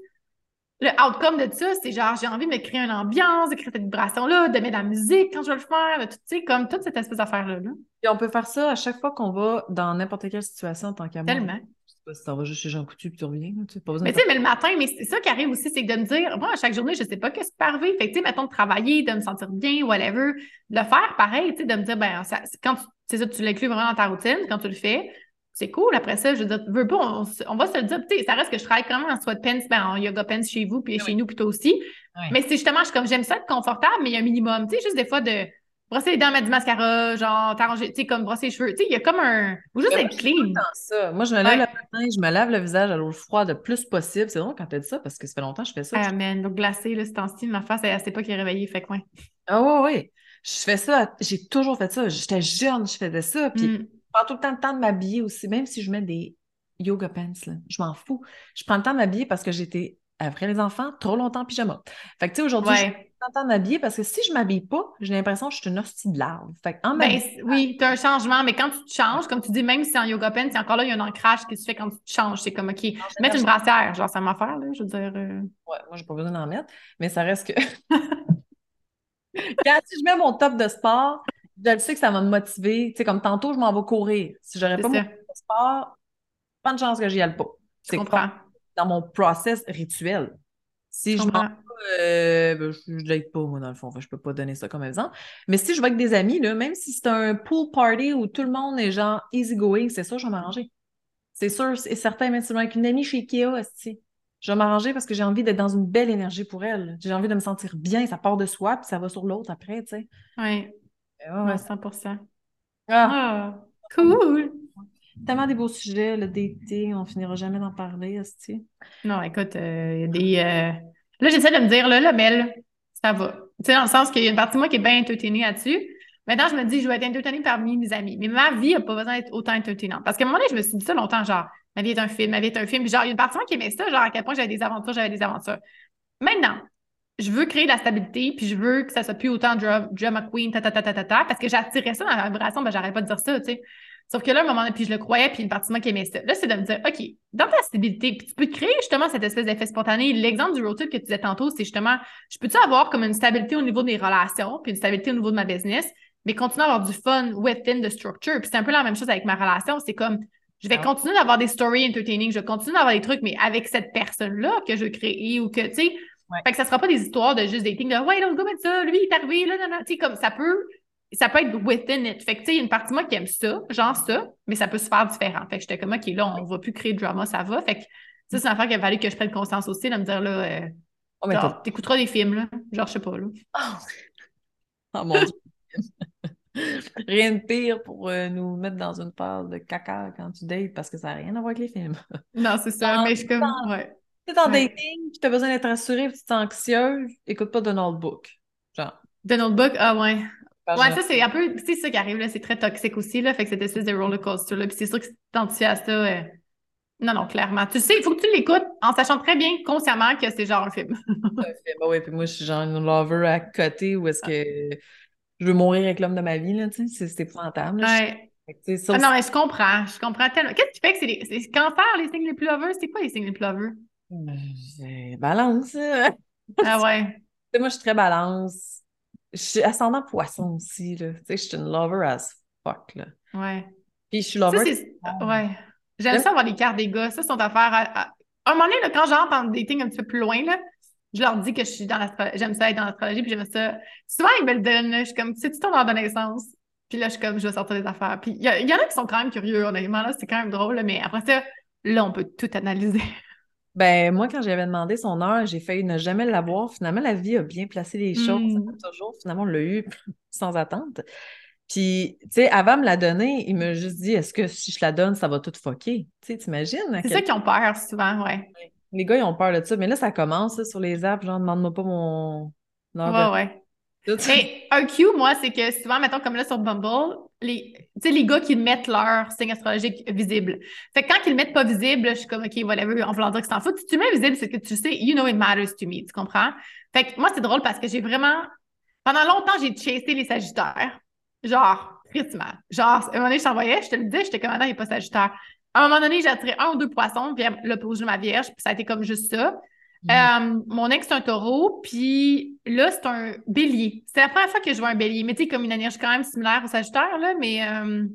le outcome de ça, c'est genre, j'ai envie de me créer une ambiance, de créer cette vibration-là, de mettre de la musique quand je vais le faire, de tout, tu sais, comme toute cette espèce d'affaire-là. Là. Et on peut faire ça à chaque fois qu'on va dans n'importe quelle situation en tant qu'amour. Tellement. Je sais pas si t'en vas juste chez Jean Coutu puis tu reviens. Tu pas mais tu sais, mais le matin, mais c'est ça qui arrive aussi, c'est de me dire, moi, à chaque journée, je sais pas qu'est-ce qui peut arriver. Fait que, tu sais, mettons de travailler, de me sentir bien, whatever, de le faire pareil, tu sais, de me dire, ben, ça, quand tu, c'est ça, tu l'inclus vraiment dans ta routine, quand tu le fais, c'est cool. Après ça, je veux dire, veux pas, on, va se le dire. Tu sais, ça reste que je travaille quand même en sweatpants, ben, en yoga pants chez vous, puis chez nous plutôt aussi. Mais c'est justement, je, comme j'aime ça être confortable, mais il y a un minimum. Tu sais, juste des fois de brosser les dents, mettre du mascara, genre, t'arranger, tu sais, comme brosser les cheveux. Tu sais, il y a comme un. Ou juste être clean. Ça. Moi, je me lève le matin, je me lave le visage à l'eau froide le plus possible. C'est drôle quand tu dit ça parce que ça fait longtemps que je fais ça. Ah, man, donc glacé, là, ce temps-ci, ma face, elle, sait pas qui est réveillée, fait quoi. Ah, ouais, ouais. Je fais ça, j'ai toujours fait ça. J'étais jeune, je faisais ça. Puis. Mm prends tout le temps le temps de m'habiller aussi, même si je mets des yoga pants, là, je m'en fous. Je prends le temps de m'habiller parce que j'étais, après les enfants, trop longtemps en pyjama. Fait que, tu sais, aujourd'hui, je prends le temps de m'habiller parce que si je m'habille pas, j'ai l'impression que je suis une hostie de larve. Fait en ben, oui, tu as un changement, mais quand tu te changes, comme tu dis, même si c'est en yoga pants, c'est encore là, il y a un ancrage qui se fait quand tu te changes. C'est comme, OK, mettre une brassière, genre, ça m'affaire, là, je veux dire. Euh. Ouais, moi, j'ai pas besoin d'en mettre, mais ça reste que. (laughs) quand si je mets mon top de sport, je sais que ça va me motiver. Tu sais, comme tantôt, je m'en vais courir. Si j'aurais pas mon sport, pas de chance que j'y aille pas. C'est dans mon process rituel. Si je, m'en euh, ben, je ne l'aide pas, moi, dans le fond. je peux pas donner ça comme exemple. Mais si je vais avec des amis, là, même si c'est un pool party où tout le monde est genre easy-going, c'est sûr, je vais m'arranger. C'est sûr et certain, même si je vais avec une amie chez Ikea, je vais m'arranger parce que j'ai envie d'être dans une belle énergie pour elle. J'ai envie de me sentir bien, ça part de soi, puis ça va sur l'autre après, tu sais. Oui. Ouais, 100 ah. ah. cool! Tellement des beaux sujets, le dating, on finira jamais d'en parler, aussi. Non, écoute, euh, il y a des. Euh, là, j'essaie de me dire, là, là, Mel, ça va. Tu sais, dans le sens qu'il y a une partie de moi qui est bien entertainée là-dessus. Maintenant, je me dis, je vais être entertainée parmi mes amis. Mais ma vie n'a pas besoin d'être autant entertainante. Parce qu'à un moment donné, je me suis dit ça longtemps, genre, ma vie est un film, ma vie est un film. Puis genre, il y a une partie de moi qui aimait ça, genre, à quel point j'avais des aventures, j'avais des aventures. Maintenant, je veux créer de la stabilité, puis je veux que ça soit plus autant drama queen, ta, ta, ta, ta, ta, ta parce que j'attirais ça dans la vibration, ben j'arrête pas de dire ça, tu sais. Sauf que là, à un moment donné, puis je le croyais, puis une partie de moi qui aimait ça. Là, c'est de me dire, OK, dans ta stabilité, puis tu peux créer justement cette espèce d'effet spontané. L'exemple du road trip que tu disais tantôt, c'est justement, je peux-tu avoir comme une stabilité au niveau des relations, puis une stabilité au niveau de ma business, mais continuer à avoir du fun within the structure? Puis c'est un peu la même chose avec ma relation. C'est comme, je vais ah. continuer d'avoir des stories entertaining, je vais continuer d'avoir des trucs, mais avec cette personne-là que je crée ou que, tu sais, fait que ça sera pas des histoires de juste dating, de ouais, let's go mettre ça, lui, il est arrivé, là, Tu sais, comme ça peut, ça peut être within it. Fait que, tu sais, il y a une partie de moi qui aime ça, genre ça, mais ça peut se faire différent. Fait que j'étais comme, OK, là, on va plus créer de drama, ça va. Fait que, ça, c'est une affaire qu'il a fallu que je prenne conscience aussi, de me dire, là, euh, oh, t'écouteras des films, là. Genre, je sais pas, là. Oh, mon Dieu. (laughs) rien de pire pour euh, nous mettre dans une phase de caca quand tu dates parce que ça n'a rien à voir avec les films. Non, c'est ça, mais je suis comme, ouais. Tu es en dating, tu as besoin d'être rassuré, tu es anxieuse, écoute pas de notebook. Genre. De notebook, ah ouais. Ouais, ça, c'est un peu, c'est ça qui arrive, là, c'est très toxique aussi, là, fait que cette espèce de roller coaster, là, puis c'est sûr que si tu à ça, euh, non, non, clairement. Tu sais, il faut que tu l'écoutes en sachant très bien, consciemment, que c'est genre un film. un film, oui, puis moi, je suis genre une lover à côté où est-ce que je veux mourir avec l'homme de ma vie, là, tu sais, c'est épouvantable. Ouais. ah, non, mais je comprends, je comprends tellement. Qu'est-ce qui fait que c'est les... cancer, les signes les plus lovers? C'est quoi les signes les plus lovers? Euh, balance. ah ouais. (laughs) moi, je suis très balance. Je suis ascendant poisson aussi, là. Tu sais, je suis une lover as fuck, là. Ouais. Puis je suis lover. Ça, ouais. J'aime ça avoir les cartes des gars. Ça, sont affaires à, à... un moment donné, là, quand j'entre en dating un petit peu plus loin, là, je leur dis que je suis dans l'astrologie. J'aime ça être dans l'astrologie, puis j'aime ça. Souvent, ils me le donnent. Je suis comme, tu sais, tu ton ordre de naissance. Puis là, je suis comme, je vais sortir des affaires. Puis il y, y, en a qui sont quand même curieux, honnêtement. Là, c'est quand même drôle, mais après ça, là, on peut tout analyser. Ben, moi, quand j'avais demandé son heure, j'ai failli ne jamais l'avoir. Finalement, la vie a bien placé les choses. Hmm. Toujours, finalement, on l'a eu (laughs) sans attente. Puis, tu sais, avant de me la donner, il m'a juste dit Est-ce que si je la donne, ça va tout fucker? Tu sais, t'imagines C'est ça qu'ils ont peur souvent, ouais. Les gars, ils ont peur de ça. Mais là, ça commence sur les apps genre, demande-moi pas mon. ouais, ouais. Mais un cue, moi, c'est que souvent, mettons, comme là sur Bumble, les, les gars qui mettent leur signe astrologique visible. Fait que quand ils le mettent pas visible, je suis comme, OK, whatever, en voulant dire que c'est en fout. Si tu le mets visible, c'est que tu sais, you know it matters to me, tu comprends? Fait que moi, c'est drôle parce que j'ai vraiment, pendant longtemps, j'ai chassé les Sagittaires. Genre, tristement. Genre, à un moment donné, je t'envoyais, je te le disais, j'étais comme, il n'est pas Sagittaire. À un moment donné, j'ai attiré un ou deux poissons, puis l'opposé de ma vierge, puis ça a été comme juste ça. Euh, mon ex, c'est un taureau, puis là, c'est un bélier. C'est la première fois que je vois un bélier, mais tu sais, comme une énergie quand même similaire au Sagittaire, là, mais. Euh,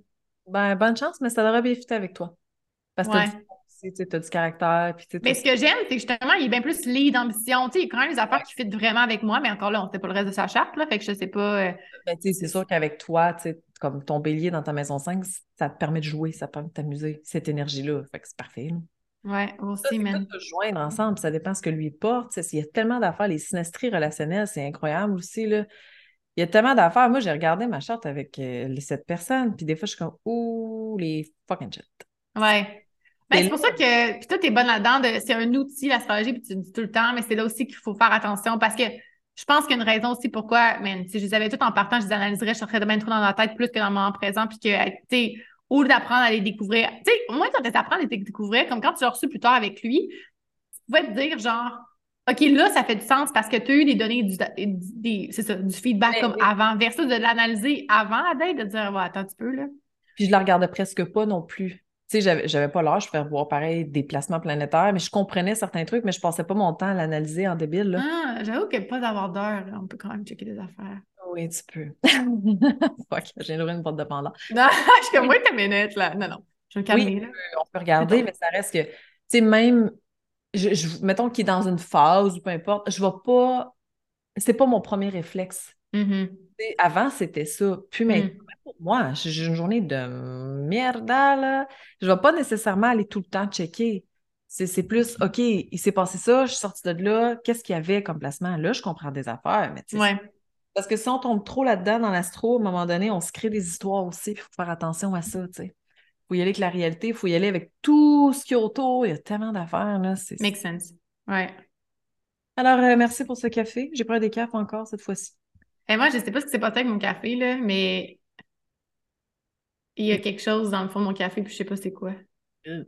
ben, bonne chance, mais ça devrait bien fitter avec toi. Parce que tu as du caractère. Puis, mais ce que j'aime, c'est que justement, il est bien plus lead ambition. Tu sais, il y a quand même des affaires qui fit vraiment avec moi, mais encore là, on ne sait pas le reste de sa charte, là, fait que je sais pas. Euh, ben, tu sais, c'est sûr qu'avec toi, tu sais, comme ton bélier dans ta maison 5, ça te permet de jouer, ça te permet de t'amuser, cette énergie-là. Fait que c'est parfait. Là. Ouais, aussi, même. se joindre ensemble, ça dépend ce que lui porte. Il y a tellement d'affaires. Les synastries relationnelles, c'est incroyable aussi. Là. Il y a tellement d'affaires. Moi, j'ai regardé ma charte avec euh, les sept personnes, puis des fois, je suis comme, ouh, les fucking shit. Ouais. Ben, c'est pour ça que, puis toi, t'es bonne là-dedans. C'est un outil, l'astrologie, puis tu le dis tout le temps, mais c'est là aussi qu'il faut faire attention parce que je pense qu'il y a une raison aussi pourquoi, mais si je les avais toutes en partant, je les analyserais, je serais bien trop dans la tête plus que dans le moment présent, puis que, tu sais, ou d'apprendre à les découvrir. Tu sais, au moins, quand tu apprends à les découvrir, comme quand tu l'as reçu plus tard avec lui, tu pouvais te dire, genre, OK, là, ça fait du sens parce que tu as eu des données, du, du feedback comme avant, versus de l'analyser avant la date, de dire, ouais, attends un petit peu, là. Puis je la regardais presque pas non plus. Tu sais, j'avais pas l'âge faire voir pareil des placements planétaires, mais je comprenais certains trucs, mais je passais pas mon temps à l'analyser en débile. Là. Ah, j'avoue a pas d'avoir d'heure. On peut quand même checker des affaires. Oui, tu peux. (laughs) Fuck, j'ai ouvert une porte de pendant. (laughs) Non, je suis comme, oui, ta minute, là. Non, non. Je vais me calmer, là. On peut regarder, mais ça reste que, tu sais, même, je, mettons qu'il est dans une phase ou peu importe, je vais pas, c'est pas mon premier réflexe. Mm-hmm. Avant, c'était ça. Puis mm. pour moi, j'ai une journée de merde, là. Je vais pas nécessairement aller tout le temps checker. C'est plus, OK, il s'est passé ça, je suis sortie de là, qu'est-ce qu'il y avait comme placement? Là, je comprends des affaires, mais tu sais, parce que si on tombe trop là-dedans dans l'astro, à un moment donné, on se crée des histoires aussi, il faut faire attention à ça, tu sais. Il faut y aller avec la réalité, il faut y aller avec tout ce qu'il y a autour. Il y a tellement d'affaires, là. Make sense. Ouais. Alors, euh, merci pour ce café. J'ai pris des cafés encore cette fois-ci. Et moi, je ne sais pas ce qui s'est passé avec mon café, là, mais il y a quelque chose dans le fond de mon café, puis je ne sais pas c'est quoi. Mm.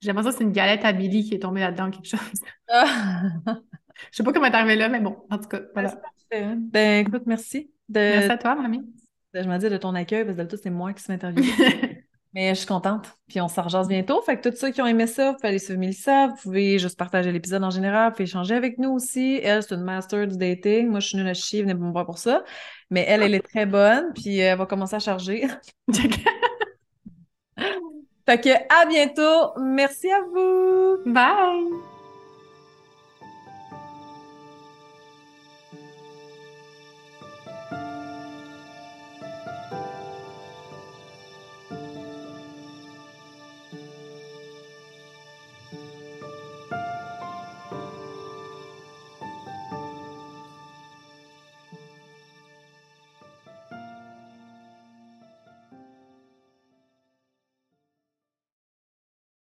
J'ai l'impression que c'est une galette à Billy qui est tombée là-dedans, quelque chose. (laughs) Je sais pas comment t'es là, mais bon, en tout cas, voilà. Hein. Ben, écoute, merci. merci à toi, mamie. Je m'en dis de ton accueil, parce que tout, c'est moi qui suis interviewée. (laughs) Mais je suis contente. Puis on s'en rejase bientôt. Fait que tous ceux qui ont aimé ça, vous pouvez aller suivre Mélissa. Vous pouvez juste partager l'épisode en général. Vous pouvez échanger avec nous aussi. Elle, c'est une master du dating. Moi, je suis nulle à chier. Venez me voir pour ça. Mais elle, elle est très bonne. Puis elle va commencer à charger. (laughs) fait que à bientôt. Merci à vous. Bye!